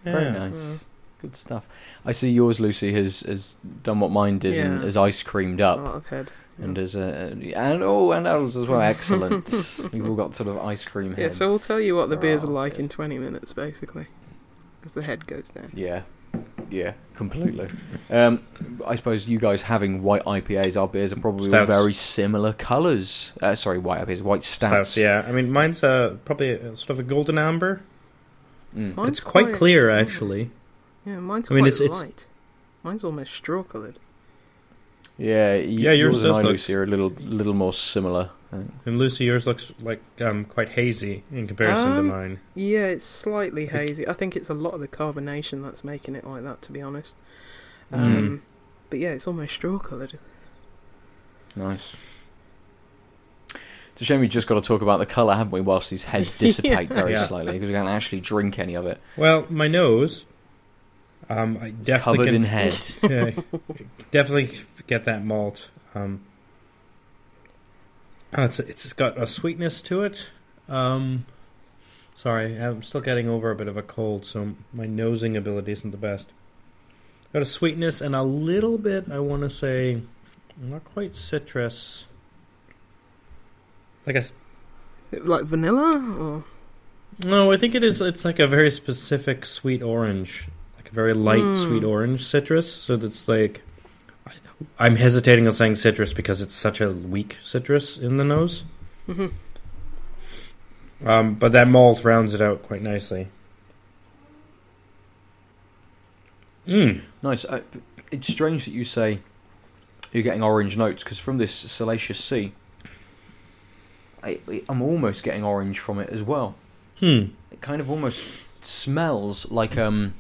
Very Yeah. nice. Good stuff. I see yours, Lucy, has has done what mine did and Yeah. is ice creamed A up. lot of head. And as a and oh and ours as well. Excellent. [LAUGHS] We've all got sort of ice cream Yeah, heads. so we'll tell you what the beers are Oh, like yes. in 20 minutes, basically. As the head goes there. Yeah, yeah, completely. Um, I suppose you guys having white IPAs, our beers are probably all Stouts. very similar colours. Uh, sorry, white IPAs, white stouts. Stouts, yeah. I mean, mine's uh, probably a, sort of a golden amber. Mm. Mine's it's quite, clear, actually. Yeah, mine's I mean, quite it's- it's- light. Mine's almost straw coloured. Yeah, y- Yeah, yours yours and does I, look- Lucy, are a little little more similar. And Lucy, yours looks like um, quite hazy in comparison to Um, mine. Yeah, it's slightly hazy. I think it's a lot of the carbonation that's making it like that, to be honest. Um, But yeah, it's almost straw coloured. Nice. It's a shame we just got to talk about the colour, haven't we? Whilst these heads [LAUGHS] dissipate very Yeah. slightly, because we can't actually drink any of it. Well, my nose, um, I It's definitely covered can, in head. [LAUGHS] yeah, definitely get that malt. Um, oh, it's it's got a sweetness to it. Um, sorry, I'm still getting over a bit of a cold, so my nosing ability isn't the best. Got a sweetness and a little bit. I want to say, not quite citrus. Like a s- Like vanilla? Or no, I think it is. It's like a very specific sweet orange, like a very light Mm. sweet orange citrus. So that's like, I- I'm hesitating on saying citrus because it's such a weak citrus in the nose. Mhm. Um, but that malt rounds it out quite nicely. Mm. Nice. Uh, it's strange that you say you're getting orange notes because from this Salacious Sea, I, I'm almost getting orange from it as well. Hmm. It kind of almost smells like um,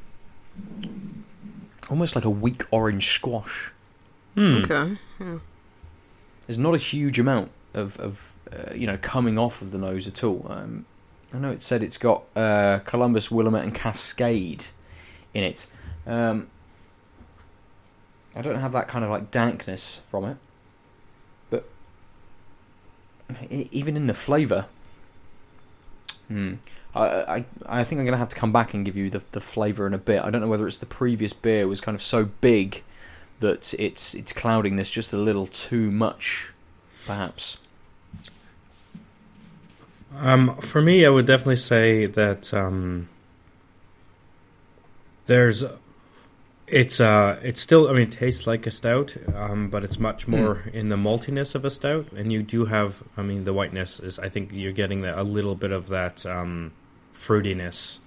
almost like a weak orange squash. Hmm. Okay. Yeah. There's not a huge amount of, of uh, you know coming off of the nose at all. Um, I know it said it's got uh, Columbus, Willamette, and Cascade in it. Um, I don't have that kind of like dankness from it, but even in the flavour, hmm, I, I think I'm gonna have to come back and give you the the flavour in a bit. I don't know whether it's the previous beer was kind of so big that it's it's clouding this just a little too much, perhaps. Um, for me, I would definitely say that um, there's it's uh it's still I mean it tastes like a stout, um, but it's much more in the maltiness of a stout, and you do have I mean the whiteness is I think you're getting that, a little bit of that um, fruitiness,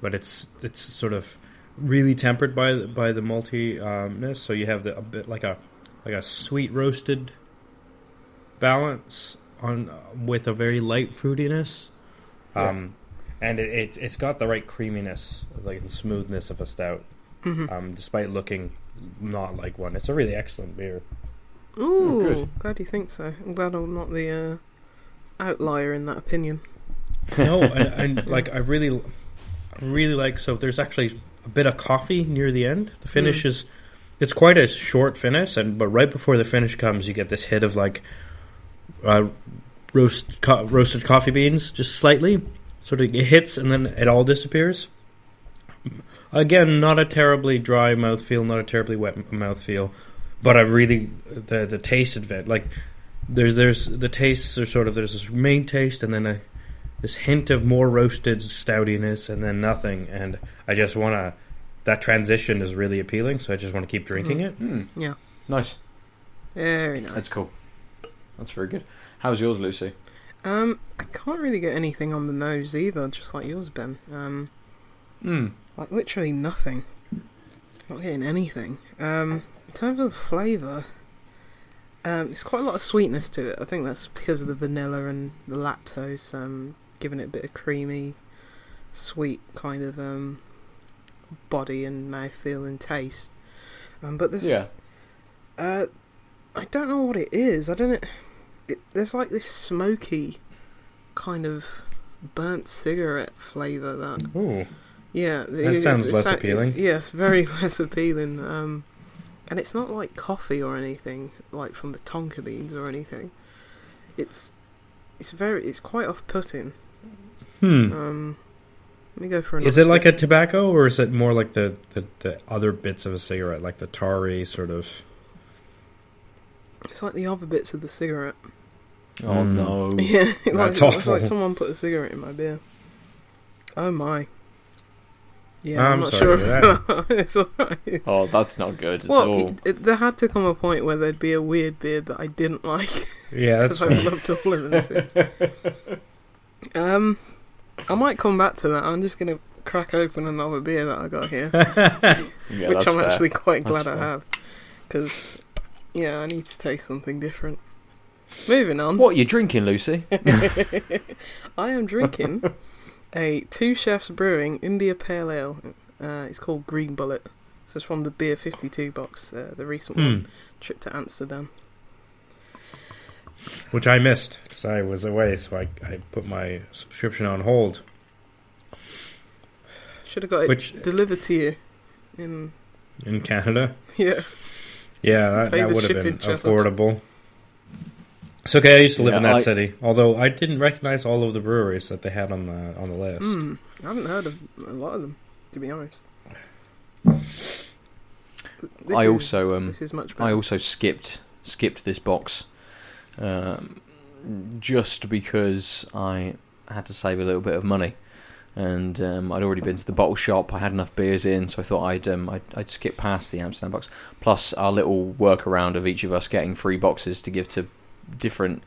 but it's it's sort of really tempered by the, by the maltiness, so you have the, a bit like a like a sweet roasted balance on with a very light fruitiness. Um, and it, it it's got the right creaminess, like the smoothness of a stout. Mhm. Um, despite looking not like one, it's a really excellent beer. Ooh, good. glad you think so. I'm glad I'm not the uh, outlier in that opinion. No, [LAUGHS] and, and like I really, really like. So there's actually a bit of coffee near the end. The finish Mm. is, it's quite a short finish, and but right before the finish comes, you get this hit of like, uh, roast co- roasted coffee beans, just slightly. Sort of it hits, and then it all disappears. Again, not a terribly dry mouthfeel, not a terribly wet m- mouthfeel, but I really the the taste of it like. There's there's the tastes are sort of there's this main taste and then a this hint of more roasted stoutiness and then nothing and I just want to that transition is really appealing so I just want to keep drinking it. Hmm. Yeah. Nice. Very nice. That's cool. That's very good. How's yours, Lucy? Um, I can't really get anything on the nose either, just like yours, Ben. Um, Hmm. Like literally nothing. Not getting anything. Um, in terms of the flavour, um, it's quite a lot of sweetness to it. I think that's because of the vanilla and the lactose, um, giving it a bit of creamy, sweet kind of um, body and mouthfeel and taste. Um, but there's Yeah. uh, I don't know what it is. I don't know. It, there's like this smoky kind of burnt cigarette flavour that. Ooh. Yeah, That sounds less appealing. yes, very [LAUGHS] less appealing. Um, and it's not like coffee or anything, like from the tonka beans or anything. It's it's very it's quite off-putting. Hmm. Um, let me go for another. Is it like a tobacco, or is it more like the, the, the other bits of a cigarette, like the tarry sort of? It's like the other bits of the cigarette. Oh Mm. no. [LAUGHS] Yeah, like, That's it's like someone put a cigarette in my beer. Oh my. Yeah, I'm I'm, not sure. to If [LAUGHS] [LAUGHS] it's alright. Oh, that's not good at all. it, it, there had to come a point where there'd be a weird beer that I didn't like Yeah, that's [LAUGHS] because I fair. loved all of them. um, I might come back to that. I'm just gonna crack open another beer that I got here, Yeah, which that's I'm fair. actually quite That's glad I fair. have, because yeah, I need to taste something different. Moving on. What are you drinking, Lucy? I am drinking a Two Chefs Brewing India Pale Ale. Uh, it's called Green Bullet. So it's from the Beer 52 box, uh, the recent Hmm. one, trip to Amsterdam. Which I missed because I was away, so I, I put my subscription on hold. Should have got it Which delivered to you. In in Canada, [LAUGHS] yeah, yeah, that, that would have been affordable. It's okay. I used to live Yeah, in that I- city, although I didn't recognize all of the breweries that they had on the on the list. mm, I haven't heard of a lot of them, to be honest. This I is- also um this is much better. I also skipped skipped this box, um, just because I had to save a little bit of money, and um, I'd already been to the bottle shop. I had enough beers in, so I thought I'd um, I'd, I'd skip past the Amsterdam box. Plus our little workaround of each of us getting free boxes to give to different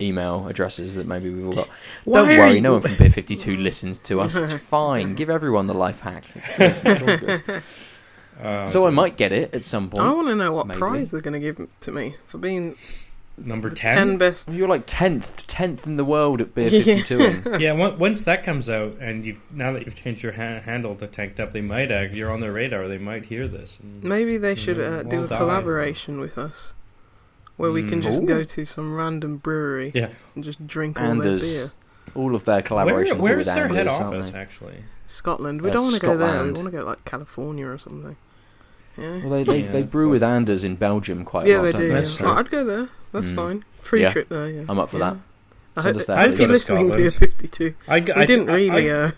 email addresses that maybe we've all got. Don't worry, you- no one from Beer Fifty Two [LAUGHS] listens to us. It's [LAUGHS] fine. Give everyone the life hack. It's good. It's all good. Uh, [LAUGHS] So I might get it at some point. I want to know what maybe. prize they're going to give to me for being number ten. 10 best. You're like tenth, tenth in the world at beer fifty two. yeah, on- once that comes out, and you now that you've changed your ha- handle to Tanked Up, they might act. You're on their radar. They might hear this. and- Maybe they should uh, do a done. collaboration with us, where we can just Ooh. go to some random brewery Yeah. and just drink all their Anders. beer. All of their Where, collaborations are where's with their Anders, head aren't office they? actually? Scotland. We Uh, don't want to go there. We Scotland. want to go like California or something. Yeah. Well, they they, Yeah, they it's brew with awesome. Anders in Belgium quite a yeah, lot. they don't do. they? That's Yeah. true. Oh, I'd go there. That's Mm. fine. Free Yeah. trip there. Yeah. I'm up for Yeah. that. I It's hope, understandable. I hope I'd you're listening to Scotland. 52. I, g- We I- didn't I- really I- uh, s-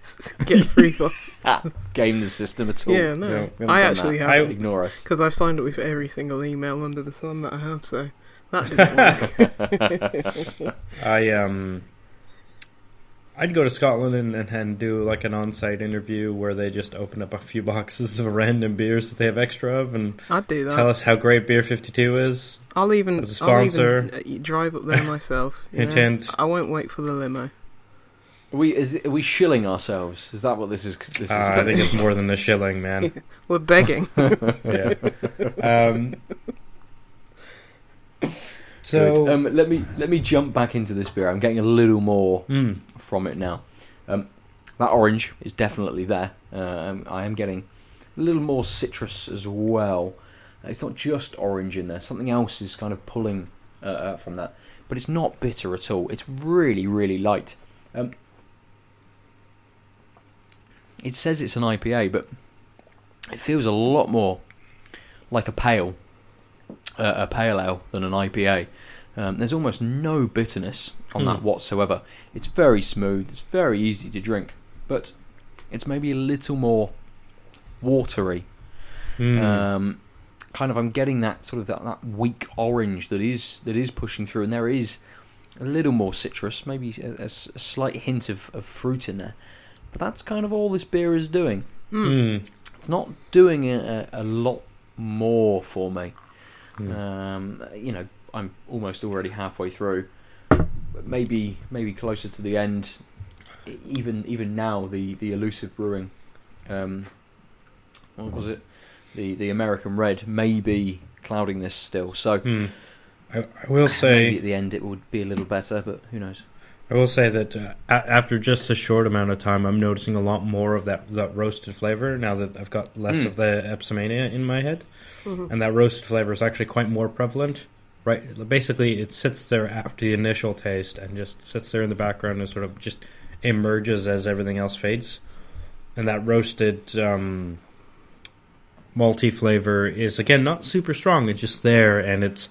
[LAUGHS] get free [LAUGHS] bottles. Game the system at all. Yeah, No. no. Haven't I done actually that. have. Ignore us. Because I've signed up with every single email under the sun that I have, so that [LAUGHS] didn't work. I um, I'd go to Scotland and, and, and do like an on-site interview where they just open up a few boxes of random beers that they have extra of and I'd do that. tell us how great Beer Fifty Two is. I'll even, As a I'll even sponsor. uh, drive up there myself. you Hint, know. hint. I won't wait for the limo. Are we is are we shilling ourselves? Is that what this is? This is. Uh, I think it's more than a shilling, man. [LAUGHS] We're begging. [LAUGHS] yeah. Um, so, um, let me let me jump back into this beer. I'm getting a little more mm, from it now. Um, that orange is definitely there. Um, I am getting a little more citrus as well. It's not just orange in there. Something else is kind of pulling uh, uh, from that, but it's not bitter at all. It's really, really light. Um, it says it's an IPA, but it feels a lot more like a pale, uh, a pale ale than an IPA. Um, there's almost no bitterness on that Hmm. whatsoever. It's very smooth. It's very easy to drink, but it's maybe a little more watery. mm. Um, kind of, I'm getting that sort of that, that weak orange that is that is pushing through, and there is a little more citrus, maybe a slight hint of, of fruit in there. But that's kind of all this beer is doing. Mm. Mm. It's not doing a, a, a lot more for me. Mm. Um, you know, I'm almost already halfway through. maybe maybe closer to the end, even even now the the elusive brewing, um, what was it? The the American red may be clouding this still. So Hmm. I, I will maybe say at the end it would be a little better, but who knows? I will say that uh, after just a short amount of time, I'm noticing a lot more of that, that roasted flavor now that I've got less Mm. of the Epsomania in my head. Mhm. And that roasted flavor is actually quite more prevalent. Right, basically, it sits there after the initial taste and just sits there in the background and sort of just emerges as everything else fades. And that roasted um, malty flavor is again not super strong. It's just there, and it's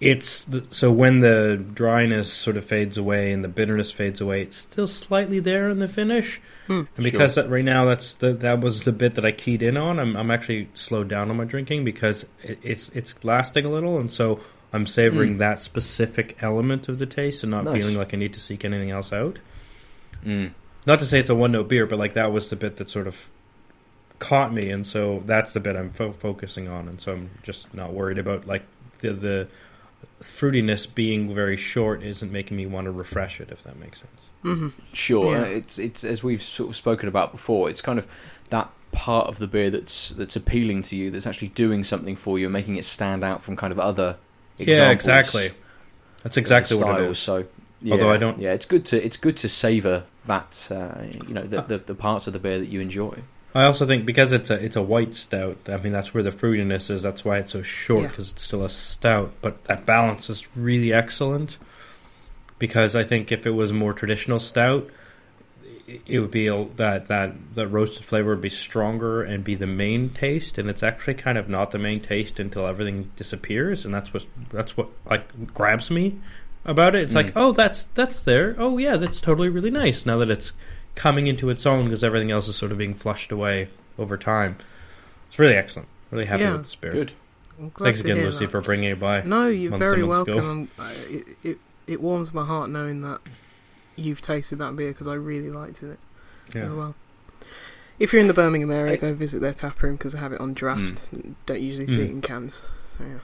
it's the, so when the dryness sort of fades away and the bitterness fades away, it's still slightly there in the finish. Hmm. And because that, right now that's the, that was the bit that I keyed in on, I'm I'm actually slowed down on my drinking because it, it's it's lasting a little, and so I'm savoring Mm. that specific element of the taste and not Nice. feeling like I need to seek anything else out. Mm. Not to say it's a one note beer, but like that was the bit that sort of caught me, and so that's the bit I'm fo- focusing on, and so I'm just not worried about like the the fruitiness being very short isn't making me want to refresh it, if that makes sense. hmm Sure, Yeah. uh, it's it's as we've sort of spoken about before. It's kind of that part of the beer that's that's appealing to you, that's actually doing something for you, and making it stand out from kind of other. Yeah, exactly. That's exactly what it style, is. So, yeah, Although I don't- yeah, it's good to it's good to savor that uh, you know the, the the parts of the beer that you enjoy. I also think because it's a it's a white stout. I mean, that's where the fruitiness is. That's why it's so short Yeah. because it's still a stout. But that balance is really excellent. Because I think if it was a more traditional stout, it would be that that that roasted flavor would be stronger and be the main taste. And it's actually kind of not the main taste until everything disappears. And that's what that's what like grabs me about it. It's like, Mm. oh, that's that's there. Oh yeah, that's totally really nice. Now that it's coming into its own because everything else is sort of being flushed away over time. It's really excellent. Really happy Yeah. with the spirit. Good. Thanks again, Lucy, that. for bringing it by. No, you're very and months ago. welcome. I'm, it, it it warms my heart knowing that you've tasted that beer because I really liked it as well. If you're in the Birmingham area, Hey. go visit their tap room because I have it on draft. Don't usually see Mm. it in cans. So yeah.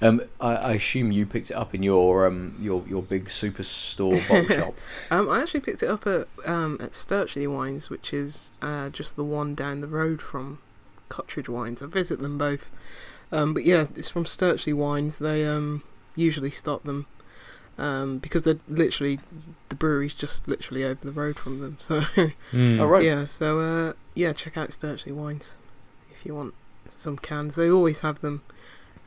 Um, I, I assume you picked it up in your um your your big superstore [LAUGHS] bottle shop. Um, I actually picked it up at um, at Stirchley Wines, which is uh, just the one down the road from Cotteridge Wines. I visit them both, um, but yeah, it's from Stirchley Wines. They um, usually stock them um, because they're literally the brewery's just literally over the road from them. [LAUGHS] So Mm. All right. yeah, so uh, yeah, check out Stirchley Wines if you want some cans. They always have them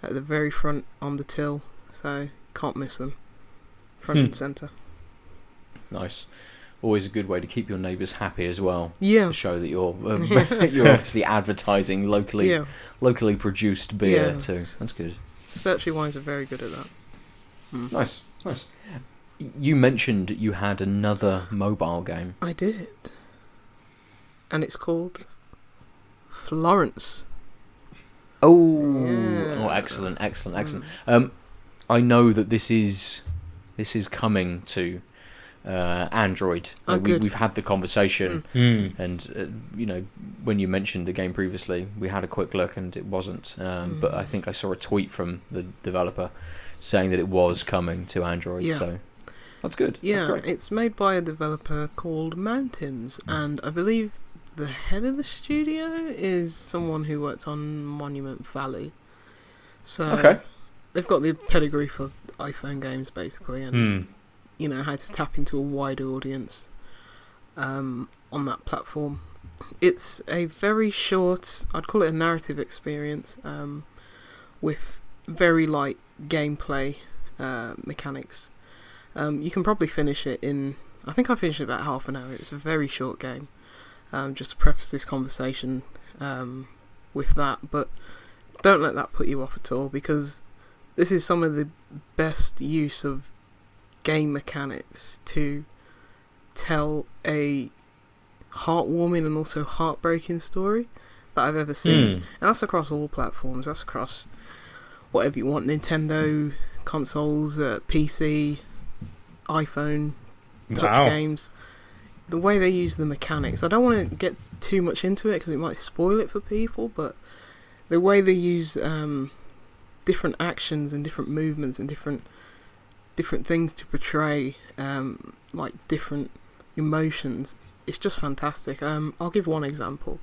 at the very front on the till, so you can't miss them. Front Hmm. and centre. Nice. Always a good way to keep your neighbours happy as well. Yeah. To show that you're um, [LAUGHS] [LAUGHS] you're obviously advertising locally Yeah, locally produced beer Yeah. too. That's good. Stirchley wines are very good at that. Mm. Nice, nice. You mentioned you had another mobile game. I did, and it's called Florence. Oh, Yeah. oh, excellent, excellent, excellent. Mm. Um, I know that this is this is coming to uh, Android. Oh, we, good. we've had the conversation, Mm. and uh, you know when you mentioned the game previously, we had a quick look, and it wasn't. Um, But Mm. I think I saw a tweet from the developer saying that it was coming to Android. Yeah. So that's good. That's Yeah, great. it's made by a developer called Mountains, and I believe the head of the studio is someone who worked on Monument Valley. So Okay. they've got the pedigree for iPhone games, basically, and Mm. you know how to tap into a wider audience um, on that platform. It's a very short, I'd call it a narrative experience um, with very light gameplay uh, mechanics. Um, you can probably finish it in, I think I finished it about half an hour. It's a very short game. Um, just to preface this conversation um, with that, but don't let that put you off at all because this is some of the best use of game mechanics to tell a heartwarming and also heartbreaking story that I've ever seen. Mm. And that's across all platforms. That's across whatever you want Nintendo, consoles, uh, PC, iPhone, touch Wow. games. The way they use the mechanics. I don't want to get too much into it because it might spoil it for people, but the way they use um, different actions and different movements and different different things to portray, um, like different emotions. It's just fantastic. Um, I'll give one example.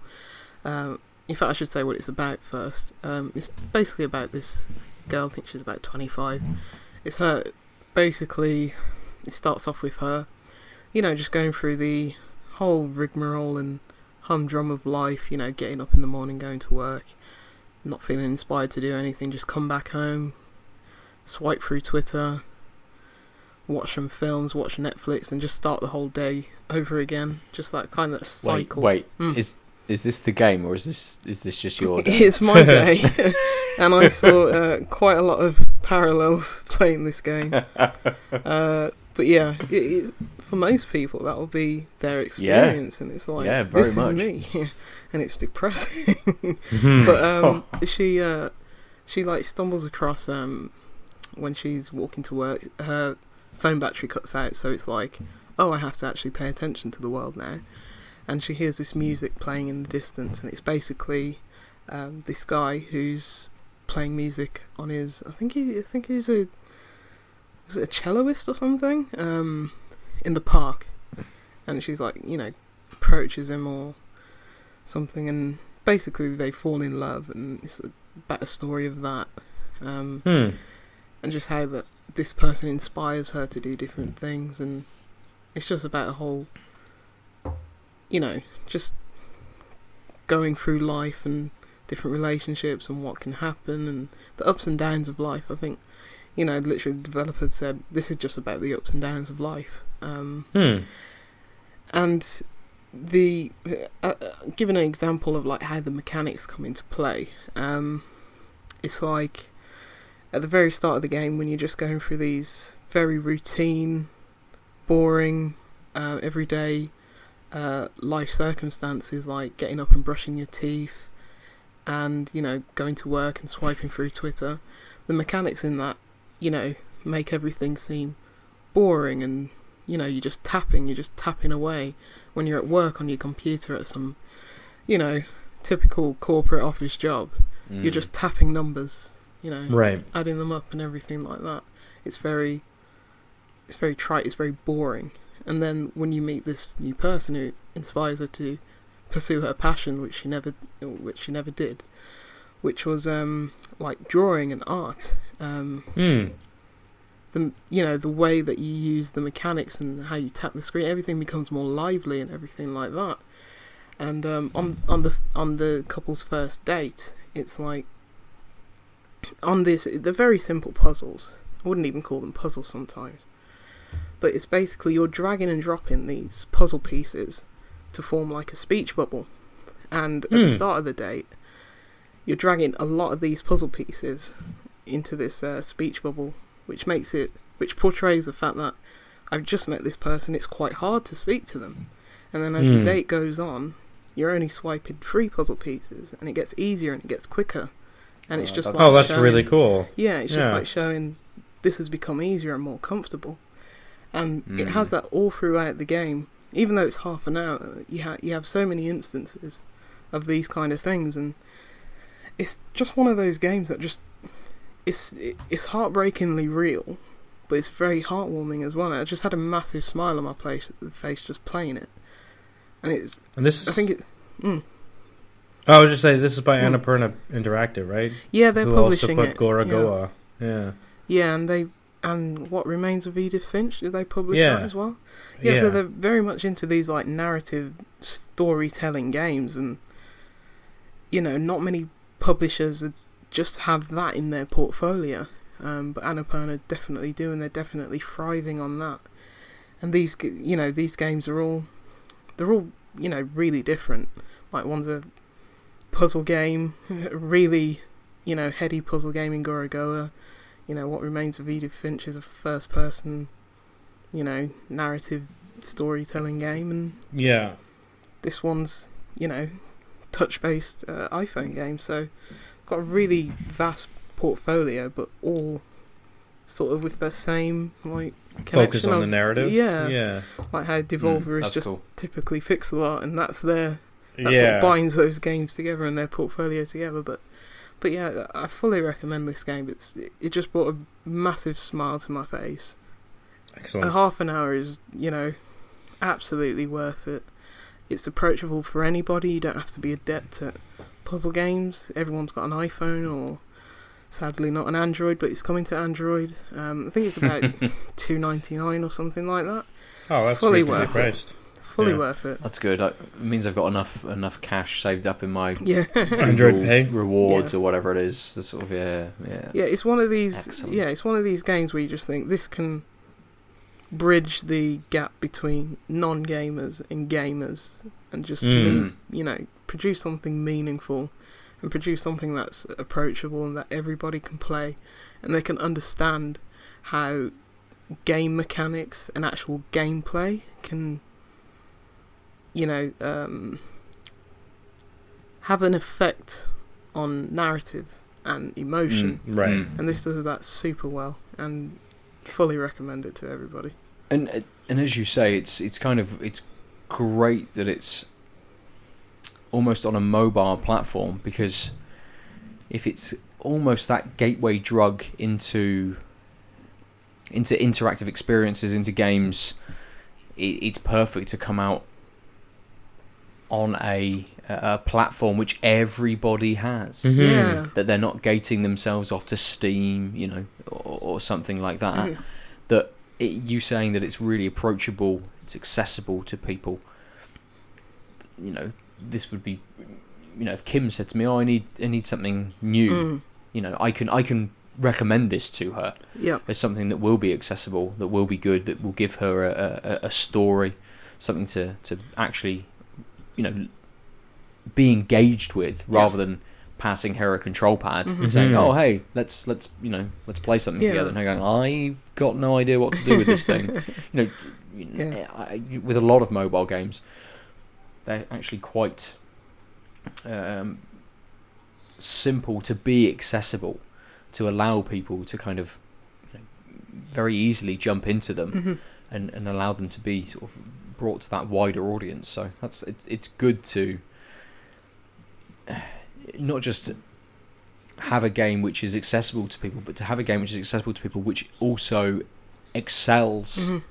Um, in fact, I should say what it's about first. Um, it's basically about this girl. I think she's about twenty-five. It's her. Basically, it starts off with her, you know, just going through the whole rigmarole and humdrum of life. You know, getting up in the morning, going to work, not feeling inspired to do anything. Just come back home, swipe through Twitter, watch some films, watch Netflix, and just start the whole day over again. Just that kind of Wait, cycle. wait. Mm. Is is this the game or is this is this just your? [LAUGHS] day? it's my [LAUGHS] day, [LAUGHS] and I saw uh, quite a lot of parallels playing this game. Uh, but yeah, it, it's, for most people that will be their experience, and it's like Yeah, this much. is me, [LAUGHS] and it's depressing. Mhm. but um, she uh, she like stumbles across um, when she's walking to work, her phone battery cuts out, so it's like, oh, I have to actually pay attention to the world now. And she hears this music playing in the distance, and it's basically um, this guy who's playing music on his. I think he, I think he's a, was it a celloist or something? Um, in the park, and she's like, you know, approaches him or something, and basically they fall in love, and it's about a story of that, um, Hmm. and just how that this person inspires her to do different things, and it's just about a whole, you know, just going through life and different relationships and what can happen and the ups and downs of life. I think, you know, literally the developer said this is just about the ups and downs of life. Um, Hmm. and the uh, uh, given an example of like how the mechanics come into play um it's like at the very start of the game when you're just going through these very routine boring uh, everyday uh, life circumstances like getting up and brushing your teeth and you know going to work and swiping through twitter the mechanics in that you know make everything seem boring and you know you're just tapping you're just tapping away when you're at work on your computer at some, you know, typical corporate office job. You're Mm. just tapping numbers, you know, Right. adding them up and everything like that. It's very, it's very trite. It's very boring. And then when you meet this new person who inspires her to pursue her passion, which she never, which she never did, which was um like drawing and art. Um, Hmm. the you know the way that you use the mechanics and how you tap the screen, everything becomes more lively and everything like that. And um, on on the on the couple's first date, it's like on this they're very simple puzzles. I wouldn't even call them puzzles sometimes, but it's basically you're dragging and dropping these puzzle pieces to form like a speech bubble. And at the Hmm. start of the date, you're dragging a lot of these puzzle pieces into this uh, speech bubble which makes it which portrays the fact that I've just met this person it's quite hard to speak to them and then as the Hmm. date goes on you're only swiping three puzzle pieces and it gets easier and it gets quicker and it's just that's- like Oh, that's showing- really cool. yeah it's just Yeah. like showing this has become easier and more comfortable and it Mm. has that all throughout the game even though it's half an hour you, ha- you have so many instances of these kind of things and it's just one of those games that just it's it's heartbreakingly real, but it's very heartwarming as well. I just had a massive smile on my place, face just playing it, and it's And this, I think it. Mm, oh, I was just saying, this is by Hmm. Annapurna Interactive, right? yeah, they're Who also publishing put it. Gora yeah. Goa. Yeah. Yeah, and they and what remains of Edith Finch? Did they publish Yeah. that as well? Yeah, so they're very much into these like narrative storytelling games, and you know, not many publishers just have that in their portfolio. Um, but Annapurna definitely do, and they're definitely thriving on that. And these, you know, these games are all, they're all, you know, really different. Like one's a puzzle game, [LAUGHS] really, you know, heady puzzle game in Gorogoa. You know, what remains of Edith Finch is a first-person, you know, narrative storytelling game, and Yeah. this one's you know touch-based uh, iPhone game. So got a really vast portfolio, but all sort of with the same like Focus on the narrative. Yeah, Yeah. like how Devolver Mm, is just cool. typically pixel art, and that's their that's yeah. what binds those games together and their portfolio together. But but yeah, I fully recommend this game. It's it just brought a massive smile to my face, Excellent. a half an hour is you know absolutely worth it. It's approachable for anybody. You don't have to be adept at puzzle games. Everyone's got an iPhone or sadly not an Android, but it's coming to Android. Um, I think it's about [LAUGHS] two ninety nine or something like that. Oh, that's Fully reasonably worth it. Fully Yeah. worth it. That's good. It means I've got enough enough cash saved up in my Yeah. [LAUGHS] Android Pay. rewards Yeah. or whatever it is. The sort of yeah, yeah. Yeah, it's one of these. Excellent. Yeah, it's one of these games where you just think this can bridge the gap between non-gamers and gamers, and just Mm. mean, you know produce something meaningful, and produce something that's approachable and that everybody can play, and they can understand how game mechanics and actual gameplay can, you know, um, have an effect on narrative and emotion Mm, Right. and this does that super well and fully recommend it to everybody. And uh, and as you say, it's it's kind of it's great that it's almost on a mobile platform because if it's almost that gateway drug into into interactive experiences, into games, it, it's perfect to come out on a a platform which everybody has. Mhm. yeah That they're not gating themselves off to Steam, you know, or, or something like that Mhm. that it, you saying that it's really approachable, it's accessible to people. You know, this would be, you know, if Kim said to me, "Oh, I need, I need something new," Mm. you know, I can, I can recommend this to her yeah as something that will be accessible, that will be good, that will give her a, a, a story, something to, to actually, you know, be engaged with Yeah. rather than passing her a control pad Mhm. and saying, Mhm. "Oh, hey, let's let's you know let's play something Yeah. together." And her going, "I've got no idea what to do with this thing." [LAUGHS] You know, Yeah. I, with a lot of mobile games, they're actually quite um, simple to be accessible, to allow people to kind of you know, very easily jump into them Mhm. and, and allow them to be sort of brought to that wider audience. So that's it, it's good to not just have a game which is accessible to people, but to have a game which is accessible to people which also excels Mhm.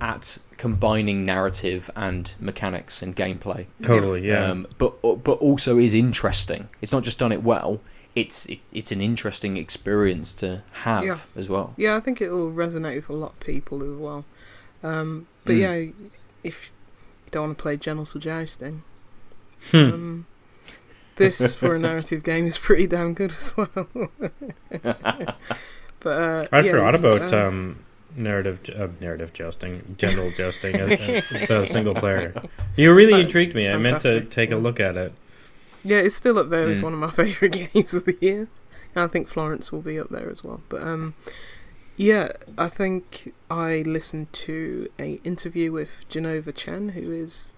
at combining narrative and mechanics and gameplay. Totally. Yeah. Um, but but also is interesting. It's not just done it well. It's it, it's an interesting experience to have Yeah. as well. yeah i think it will resonate with a lot of people as well um, but Mm. yeah if you don't want to play Genital jousting Hmm. um, this [LAUGHS] for a narrative game is pretty damn good as well [LAUGHS] but uh, I yeah, forgot about uh, um, narrative uh, narrative jousting, genital jousting, uh, the single player. You really Oh, intrigued me. I meant to take a look at it. Yeah, it's still up there with Mm. one of my [LAUGHS] favourite games of the year. And I think Florence will be up there as well. But um, yeah, I think I listened to a interview with Jenova Chen, who is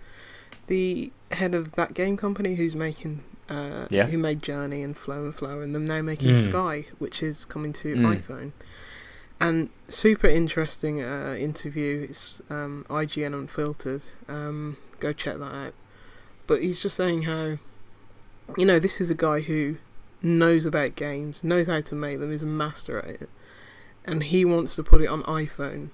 the head of that game company who's making uh, Yeah. who made Journey and Flow and Flow, and them now making Mm. Sky, which is coming to Mm. iPhone. And super interesting uh, interview. It's um, IGN Unfiltered. Um, go check that out. But he's just saying how, you know, this is a guy who knows about games, knows how to make them, is a master at it, and he wants to put it on iPhone.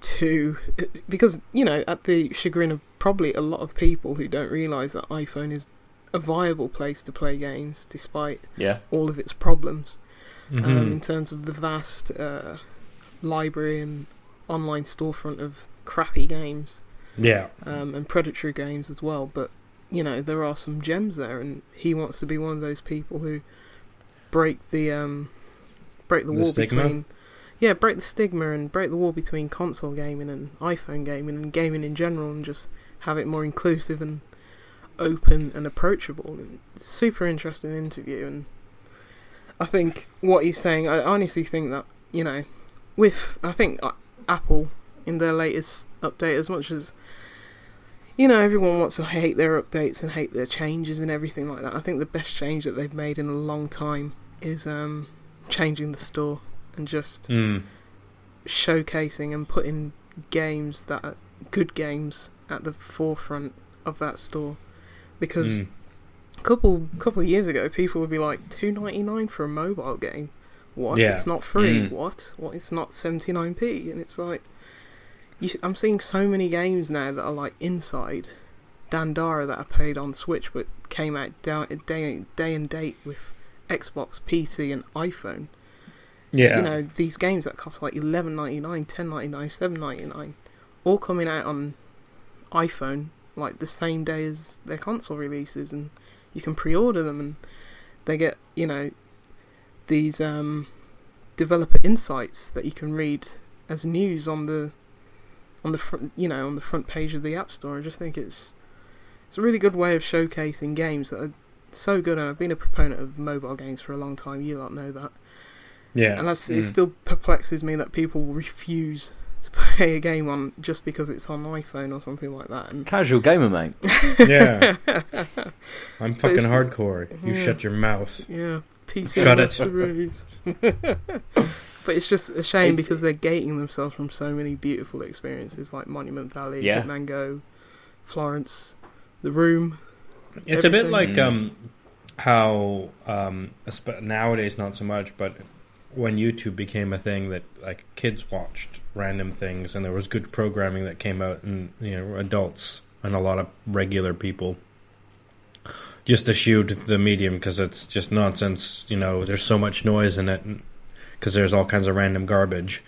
To [LAUGHS] because you know, at the chagrin of probably a lot of people who don't realise that iPhone is a viable place to play games, despite Yeah. all of its problems um, Mhm. in terms of the vast uh, library and online storefront of crappy games yeah. um, and predatory games as well. But you know there are some gems there, and he wants to be one of those people who break the um, break the, The wall stigma? between yeah break the stigma and break the wall between console gaming and iPhone gaming and gaming in general, and just have it more inclusive and open and approachable. Super interesting interview, and I think what he's saying, I honestly think that you know, with I think uh, Apple in their latest update, as much as you know, everyone wants to hate their updates and hate their changes and everything like that. I think the best change that they've made in a long time is um, changing the store and just Mm. showcasing and putting games that are good games at the forefront of that store. Because Mm. a couple couple of years ago, people would be like two ninety nine for a mobile game. What? Yeah. It's not free. Mm. What? What? It's not 79p. And it's like, I'm seeing so many games now that are like inside Dandara that are played on Switch, but came out da- day day and date with Xbox, PC, and iPhone. Yeah. You know, these games that cost like 11.99, 10.99, 7.99, all coming out on iPhone like the same day as their console releases, and you can pre-order them, and they get you know these um, developer insights that you can read as news on the on the front you know on the front page of the App Store. I just think it's it's a really good way of showcasing games that are so good. And I've been a proponent of mobile games for a long time. You lot know that. yeah. And that's, it Mm. still perplexes me that people [LAUGHS] refuse to play a game on just because it's on iPhone or something like that. And Casual gamer, mate. [LAUGHS] yeah. I'm fucking it's- hardcore. You Yeah. shut your mouth. yeah, PC Shut it. master race. [LAUGHS] but it's just a shame It's- because they're gating themselves from so many beautiful experiences like Monument Valley, Yeah. Hitman Go, Florence, The Room. It's a bit like Mm. um, how um, nowadays not so much, but when YouTube became a thing that like kids watched random things and there was good programming that came out and you know adults and a lot of regular people just eschewed the medium because it's just nonsense. You know, there's so much noise in it because there's all kinds of random garbage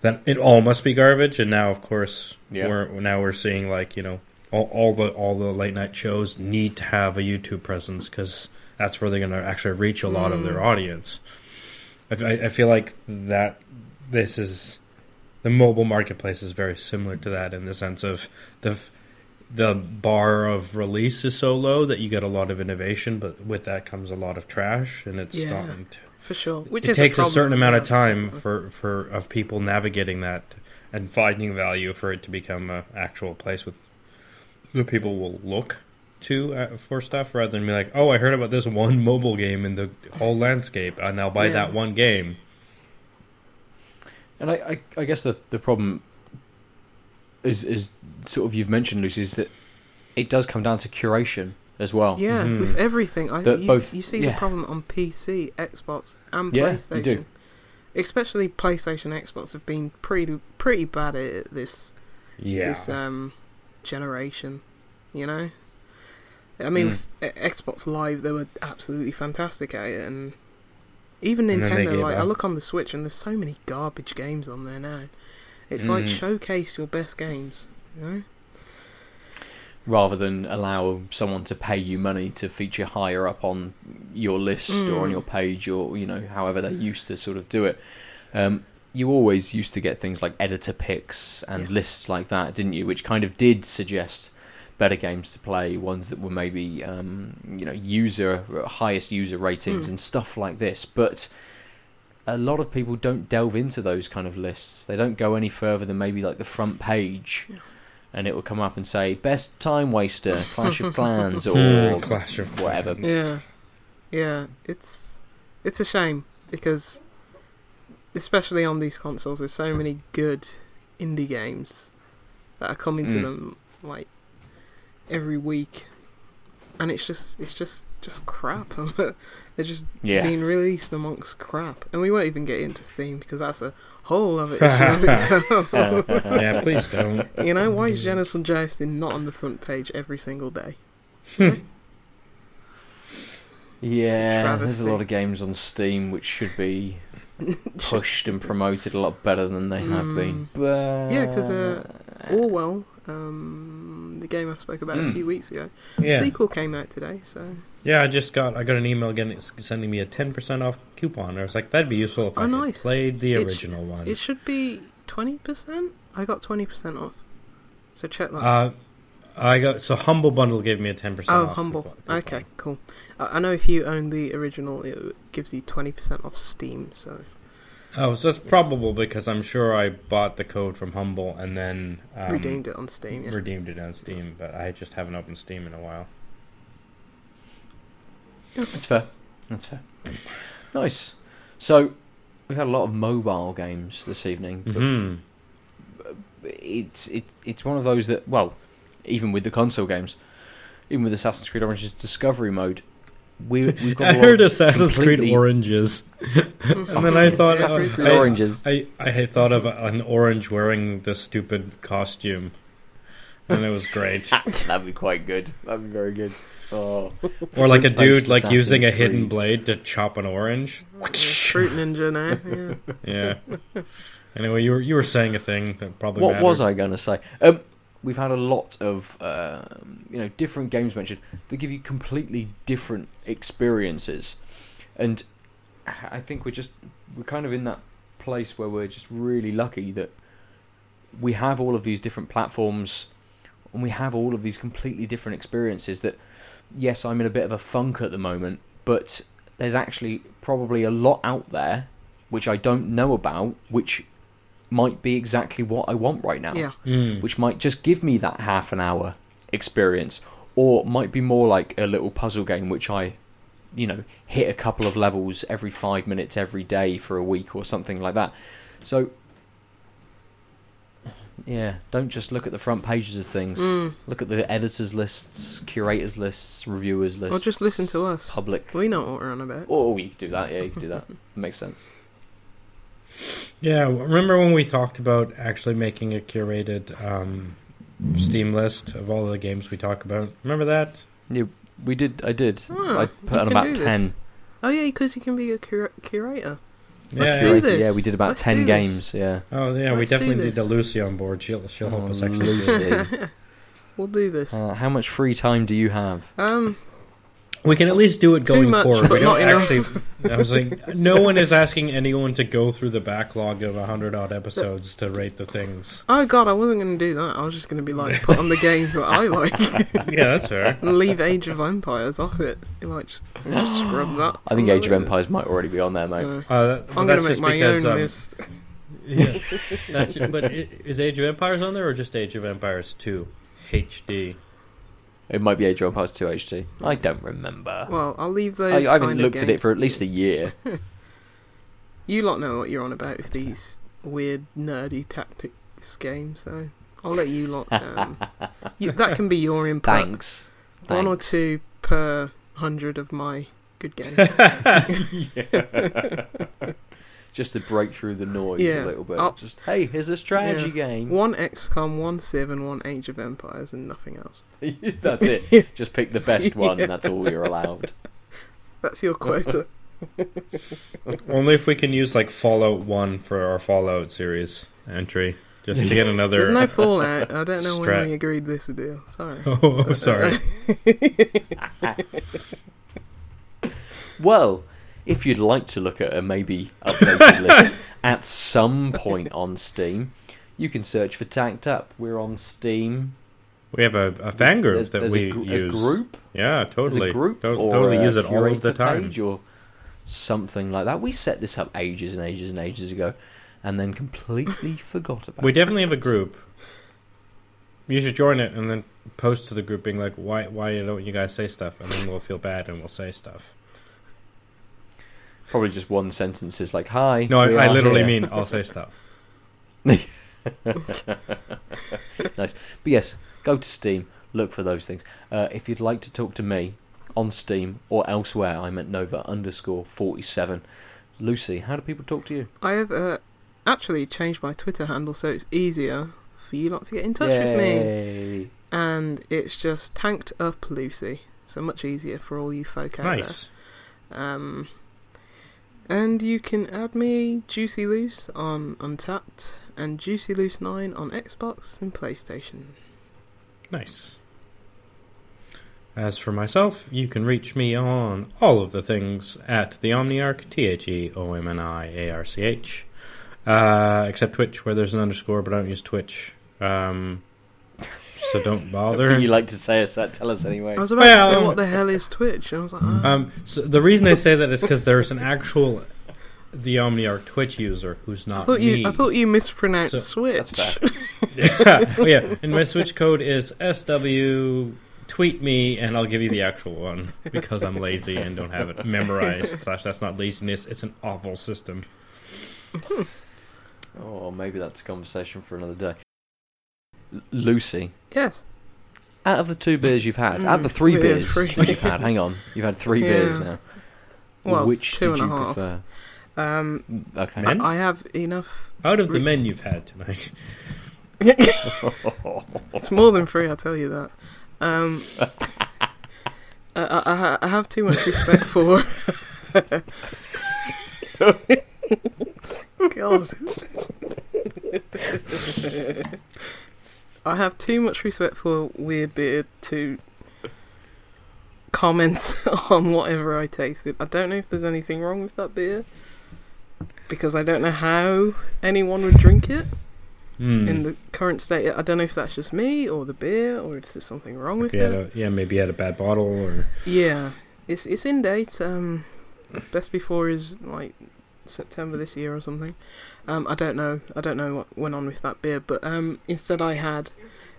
that it all must be garbage. And now, of course, Yeah. we're now we're seeing like you know all, all the all the late night shows need to have a YouTube presence because that's where they're going to actually reach a lot of their mm. audience. I, I- I feel like that this is the mobile marketplace is very similar to that in the sense of the the bar of release is so low that you get a lot of innovation, but with that comes a lot of trash, and it's Yeah. to For sure, which it takes a, problem, certain amount of time for, for of people navigating that and finding value for it to become an actual place with the people will look to uh, for stuff rather than be like, oh, I heard about this one [LAUGHS] mobile game in the whole landscape, and I'll buy Yeah. that one game. And I, I, I guess the the problem is is sort of you've mentioned, Lucy, is that it does come down to curation as well. Yeah, Mhm. with everything. I, That you, both- you see yeah. the problem on PC, Xbox, and Yeah, you PlayStation. do. Especially PlayStation, Xbox have been pretty pretty bad at this Yeah, this um generation. You know, I mean, Mm. X- Xbox Live, they were absolutely fantastic at it, and even And then they Nintendo. Like, I look on the Switch, and there's so many garbage games on there now. It's like Mm. showcase your best games. You know? rather than allow someone to pay you money to feature higher up on your list or on Mm. your page or you know however they used to sort of do it um, you always used to get things like editor picks and Yeah. lists like that didn't you which kind of did suggest better games to play ones that were maybe um, you know user highest user ratings Mm. and stuff like this but a lot of people don't delve into those kind of lists they don't go any further than maybe like the front page Yeah. and it will come up and say best time waster clash of [LAUGHS] clans or Hmm, Clash of whatever Yeah, yeah. It's it's a shame because, especially on these consoles, there's so many good indie games that are coming to Mm. them like every week, and it's just it's just just crap. [LAUGHS] They're just yeah being released amongst crap, and we won't even get into Steam because that's a whole other issue of [LAUGHS] itself. [LAUGHS] yeah, please don't. you know why is Genesis and Jousting not on the front page every single day? yeah there's a lot of games on steam which should be [LAUGHS] pushed and promoted a lot better than they have been but Yeah, 'cause, uh, Orwell, um, the game I spoke about a Mm. few weeks ago, Yeah, sequel came out today. So yeah. I just got I got an email again sending me a ten percent off coupon. I was like, that'd be useful if Oh, I nice. played the It sh- original one. it should be twenty percent. I got twenty percent off. So check that. Uh, I got so humble bundle gave me a ten percent. oh, off humble. coupon- coupon. Okay, cool. I I know if you own the original, it gives you twenty percent off Steam. So Oh, so it's probable because I'm sure I bought the code from Humble and then um, redeemed it on Steam. Yeah. redeemed it on Steam, but I just haven't opened Steam in a while. that's fair that's fair nice so we've had a lot of mobile games this evening but hmm it's it, it's one of those that well even with the console games even with Assassin's Creed Orange's discovery mode we we've [LAUGHS] got. I a lot heard of Assassin's Creed completely- Oranges, [LAUGHS] and then I thought Assassin's I- Creed I- Oranges. I, I had thought of an orange wearing the stupid costume, and it was great. [LAUGHS] That'd be quite good. That'd be very good. Oh, Or like a Fruit-based dude like using a Assassin's hidden blade to chop an orange. Fruit Ninja now. Yeah. Yeah. anyway, you were you were saying a thing that probably what mattered. was I going to say? Um, we've had a lot of um, you know different games mentioned that give you completely different experiences, and I think we're just we're kind of in that place where we're just really lucky that we have all of these different platforms and we have all of these completely different experiences that yes i'm in a bit of a funk at the moment but there's actually probably a lot out there which i don't know about which might be exactly what i want right now Yeah. Mm. which might just give me that half an hour experience or might be more like a little puzzle game which i you know hit a couple of levels every 5 minutes every day for a week or something like that so yeah don't just look at the front pages of things Mm. look at the editors lists curators lists reviewers lists Or just listen to us. public We know what we're on about. oh you could do that yeah you could do that [LAUGHS] makes sense Yeah, remember when we talked about actually making a curated um, Steam list of all the games we talk about? Remember that? yeah, we did i did Oh, i put on about do this. 10 Oh yeah, because you can be a cura- curator. Yeah, Let's yeah. do this. yeah we did about Let's 10 do this. games yeah Oh yeah, we Let's do definitely need this. a Lucy on board. She'll she'll help Oh, us actually. Lucy. [LAUGHS] We'll do this. Uh, how much free time do you have? Um, We can at least do it going much, forward. we don't actually. I was like, no one is asking anyone to go through the backlog of hundred odd episodes to rate the things. oh god, I wasn't going to do that. I was just going to be like, put on the games that I like [LAUGHS] Yeah, that's fair. and [LAUGHS] leave Age of Empires off it. You might just, just scrub [GASPS] that. I think Age of Empires might already be on there, mate. Uh, Uh, that- I'm going to make my because, own um, list. [LAUGHS] Yeah, but is Age of Empires on there or just Age of Empires Two HD? It might be Age of Empires 2 HD. I don't remember. Well, I'll leave I, those. I haven't looked at it for at least a year. [LAUGHS] You lot know what you're on about with these weird, nerdy tactics games, though. I'll let you lot. Um, [LAUGHS] you, that can be your input. Thanks. One or two per hundred of my good games. [LAUGHS] Just to break through the noise Yeah. a little bit. I'll- Just, hey, here's a strategy game. one XCOM, one Civ, one Age of Empires, and nothing else. [LAUGHS] that's it. [LAUGHS] Just pick the best one, Yeah. and that's all you're allowed. That's your quota. [LAUGHS] Only if we can use like Fallout One for our Fallout series entry, just to get another. There's no Fallout. I don't know Strat. when we agreed this deal. Sorry. oh, sorry. Well, if you'd like to look at a maybe updated [LAUGHS] list at some point on Steam, you can search for Tanked Up. We're on Steam. We have a, a fan group There's- that there's we a, gr- use. a group. Yeah, totally. a group To- or totally use it all of the time. or something like that. We set this up ages and ages and ages ago, and then completely [LAUGHS] forgot about. It. We it. definitely have a group. You should join it and then post to the group being like, "Why, why don't you guys say stuff?" And then we'll feel bad and we'll say stuff. Probably just one sentence is like, "Hi." No, I, I literally here." mean I'll say stuff. [LAUGHS] nice. But yes, go to Steam, look for those things. Uh, if you'd like to talk to me on Steam or elsewhere, I'm at Nova underscore forty seven. Lucy, how do people talk to you? I have uh, actually changed my Twitter handle so it's easier for you lot to get in touch with me. And it's just tanked up Lucy. So much easier for all you folk out Nice. there. Um, and you can add me Juicy Loose on Untappd and Juicy Loose 9 on Xbox and PlayStation. Nice. As for myself, you can reach me on all of the things at the Omniarch, T H E O M N I A R C H. Uh, except Twitch, where there's an underscore, but I don't use Twitch. Um, so don't [LAUGHS] bother. you like to say us that? Tell us anyway. I was about to say, what the hell is Twitch? And I was like, oh. Um, so the reason I say that is because there's an actual the Omniarch Twitch user who's I not thought me. you, I thought you mispronounced So- Switch. That's fair. [LAUGHS] yeah, [LAUGHS] oh, yeah. And my Switch code is SW. Tweet me, and I'll give you the actual one because I'm lazy and don't have it memorized. Slash, that's not laziness; it's an awful system. Oh, maybe that's a conversation for another day. L- Lucy, Yes. out of the two beers you've had, out of the Mm, three yeah, beers three. [LAUGHS] you've had, hang on, you've had three beers Yeah. now. Well, Which two did and you a half. prefer? Um, Okay. Men? I have enough. Out of the men you've had tonight, [LAUGHS] It's more than three, I'll tell you that. Um, [LAUGHS] I, I, I ha- I have too much respect for. God. I have too much respect for Weird Beard to comment [LAUGHS] on whatever I tasted. I don't know if there's anything wrong with that beer because I don't know how anyone would drink it Hmm. in the current state. I don't know if that's just me or the beer or if there's something wrong with Maybe had it. a, yeah, maybe you had a bad bottle or Yeah, it's it's in date. Um, best before is like September this year or something. Um, I don't know. I don't know what went on with that beer, but um, instead I had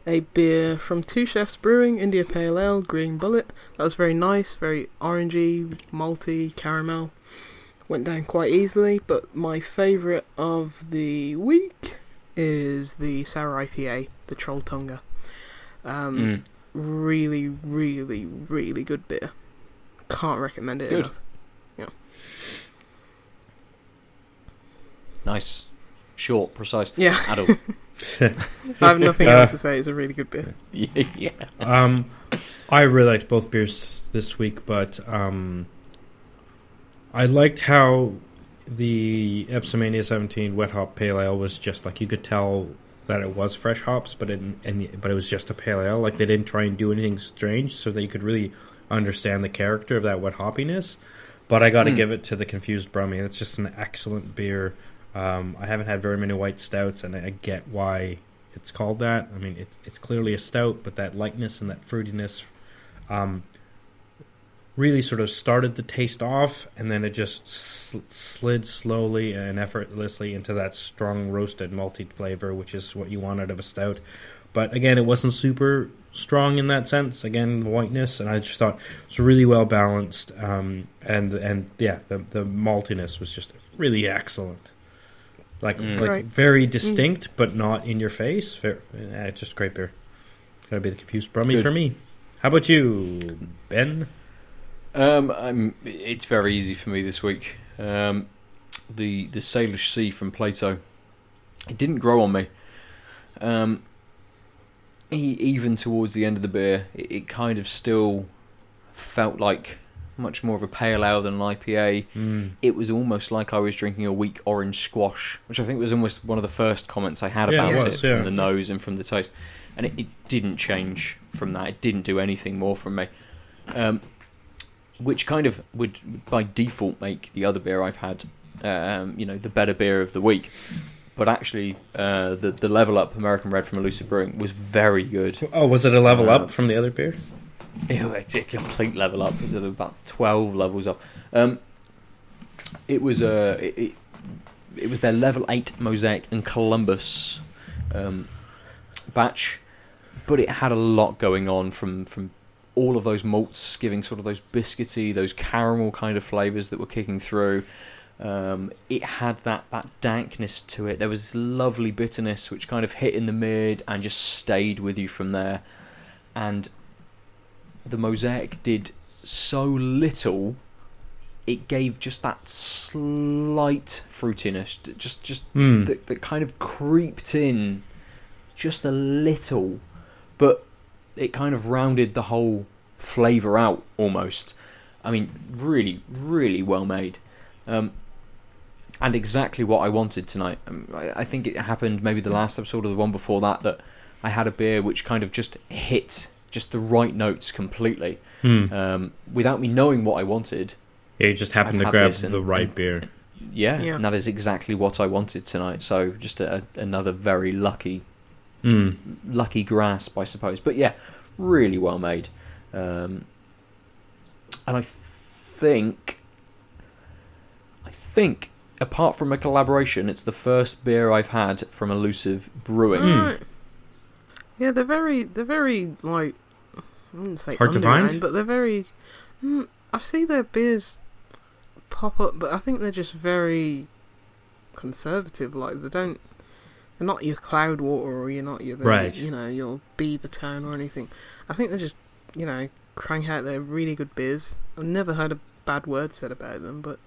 a beer from Two Chefs Brewing, India Pale Ale, Green Bullet. That was very nice, very orangey, malty, caramel. Went down quite easily, but my favourite of the week is the Sour IPA, the Trolltunga. Um, Mm. really, really, really good beer. Can't recommend it Good. enough. Nice, short, precise, Yeah, adult. [LAUGHS] I have nothing Uh, else to say. It's a really good beer. yeah, [LAUGHS] yeah. Um, I really liked both beers this week, but um, I liked how the Epsomania 17 Wet Hop Pale Ale was just like you could tell that it was fresh hops, but it and but it was just a pale ale. Like they didn't try and do anything strange, so that you could really understand the character of that wet hoppiness. But I got to Hmm. give it to the Confused Brummie. It's just an excellent beer. Um, I haven't had very many white stouts, and I get why it's called that. I mean, it's it's clearly a stout, but that lightness and that fruitiness um, really sort of started the taste off, and then it just sl- slid slowly and effortlessly into that strong roasted malty flavor, which is what you want out of a stout. But again, it wasn't super strong in that sense. Again, the whiteness, and I just thought it was really well balanced, um, and and yeah, the the maltiness was just really excellent. Like Mm. like Right. very distinct, but not in your face. Very, uh, just great beer. Gotta be the Confused Brummie Good. for me. How about you, Ben? Um, I'm, it's very easy for me this week. Um, the the Salish Sea from Plato. It didn't grow on me. Um, e- even towards the end of the beer, it, it kind of still felt like much more of a pale ale than an IPA. Mm. It was almost like I was drinking a weak orange squash, which I think was almost one of the first comments I had Yeah, about it it, yeah. from the nose and from the taste. And it, it didn't change from that. It didn't do anything more from me. Um, which kind of would by default make the other beer I've had, um, you know, the better beer of the week. But actually, uh, the the level up American Red from Elusive Brewing was very good. Oh, was it a level Uh, up from the other beer? It's a complete level up. It was about twelve levels up. Um, it was a it, it, it was their level eight mosaic and Columbus um, batch, but it had a lot going on from from all of those malts giving sort of those biscuity, those caramel kind of flavors that were kicking through. Um, it had that, that dankness to it. There was this lovely bitterness which kind of hit in the mid and just stayed with you from there. And the mosaic did so little it gave just that slight fruitiness just just Hmm. that, that kind of creeped in just a little but it kind of rounded the whole flavor out almost. I mean really really well made. Um, and exactly what i wanted tonight. Um, I think it happened maybe the last episode or the one before that that i had a beer which kind of just hit just the right notes completely Hmm. um, without me knowing what i wanted Yeah, you just happened I've to grab this and- the right and- beer. yeah, Yeah. and that is exactly what I wanted tonight. So just a, another very lucky, Hmm. lucky grasp, I suppose. But yeah, really well made. Um, and I think, I think, apart from a collaboration, it's the first beer I've had from Elusive Brewing. Right. Yeah, they're very, they're very like, I wouldn't say Hard to find? but they're very. Mm, I see their beers pop up, but I think they're just very conservative. Like they don't, They're not your Cloudwater or you're not your, Right. you know, your Beavertown or anything. I think they're just, you know, crank out their really good beers. I've never heard a bad word said about them, but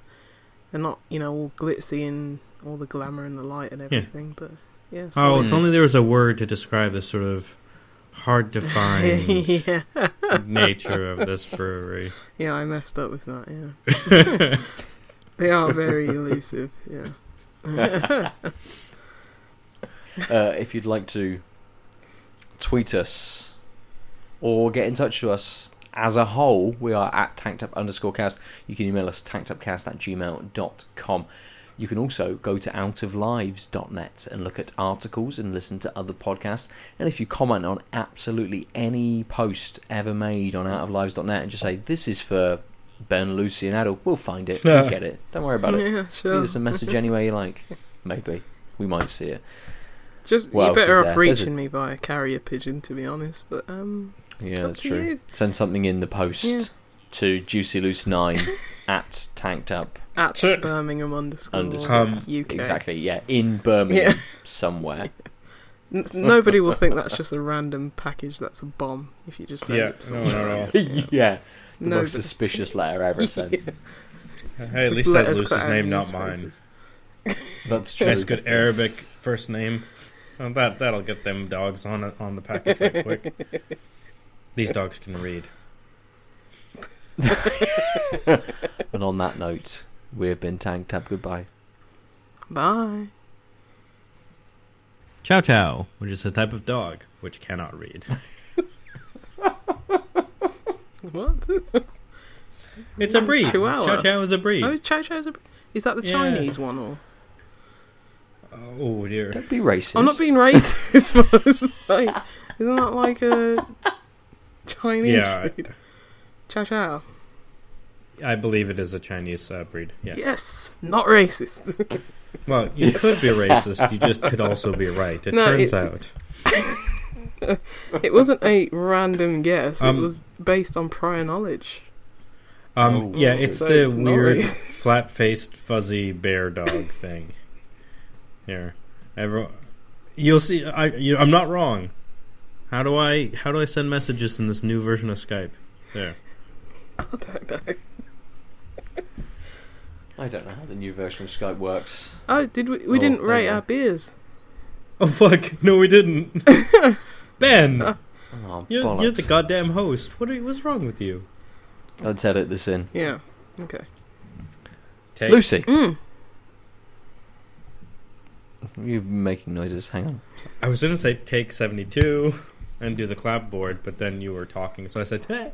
they're not, you know, all glitzy and all the glamour and the light and everything. But yeah, Oh, if only there was a word to describe this sort of hard to [LAUGHS] find yeah, nature of this brewery. yeah, I messed up with that. Yeah, [LAUGHS] they are very elusive. Yeah. [LAUGHS] Uh, if you'd like to tweet us or get in touch with us as a whole, we are at tankedup underscore cast. You can email us tankedupcast at gmail.com. You can also go to outoflives.net and look at articles and listen to other podcasts. And if you comment on absolutely any post ever made on outoflives.net and just say, this is for Ben, Lucy, and Aadil, we'll find it. We'll get it. Don't worry about it. [LAUGHS] yeah, Leave us a message [LAUGHS] any way you like. Maybe. We might see it. Just What is better there? off a- reaching me via carrier pigeon, to be honest. But um, Yeah, that's true. you. Send something in the post Yeah. to Juicy Loose Nine [LAUGHS] at tanked up at Sure. Birmingham underscore, underscore. Um, UK. Exactly. Yeah, in Birmingham Yeah. somewhere. [LAUGHS] Nobody will think that's just a random package. That's a bomb. If you just send Yeah, it. to no, someone. not at all. yeah, the No, most but- suspicious [LAUGHS] letter ever sent. Hey, at least Let [LAUGHS] that's us Lucy's cut name, not mine. That's true. Nice, good Arabic first name. Well, that that'll get them dogs on it on the package right quick. These dogs can read. And on that note, we have been tanked up. Goodbye. Bye. Chow Chow, which is a type of dog which cannot read. [LAUGHS] What? [LAUGHS] It's a breed. Chihuahua. Chow Chow is a breed. Oh, Chow Chow's a. Is that the Yeah. Chinese one or? Oh dear. Don't be racist. I'm not being racist, [LAUGHS] but it's like, isn't that like a Chinese Yeah. food? Chow Chow. I believe it is a Chinese uh, breed. Yes. Yes, not racist. [LAUGHS] Well, you could be racist. You just could also be right. It No, turns it- out. [LAUGHS] it wasn't a random guess. Um, it was based on prior knowledge. Um, Oh. yeah, it's So the it's weird, [LAUGHS] flat-faced, fuzzy bear dog thing. Here, everyone, you'll see. I, you, I'm not wrong. How do I? How do I send messages in this new version of Skype? There. I don't know. [LAUGHS] I don't know how the new version of Skype works. Oh, did we? We Oh, didn't there rate you go. our beers. [LAUGHS] Oh fuck! No, we didn't. [LAUGHS] ben, Oh, you're, you're the goddamn host. What are, what's wrong with you? Let's edit this in. Yeah. Okay. Take, Lucy, Mm. you're making noises. Hang on. I was gonna say take seventy-two and do the clapboard, but then you were talking, so I said, hey.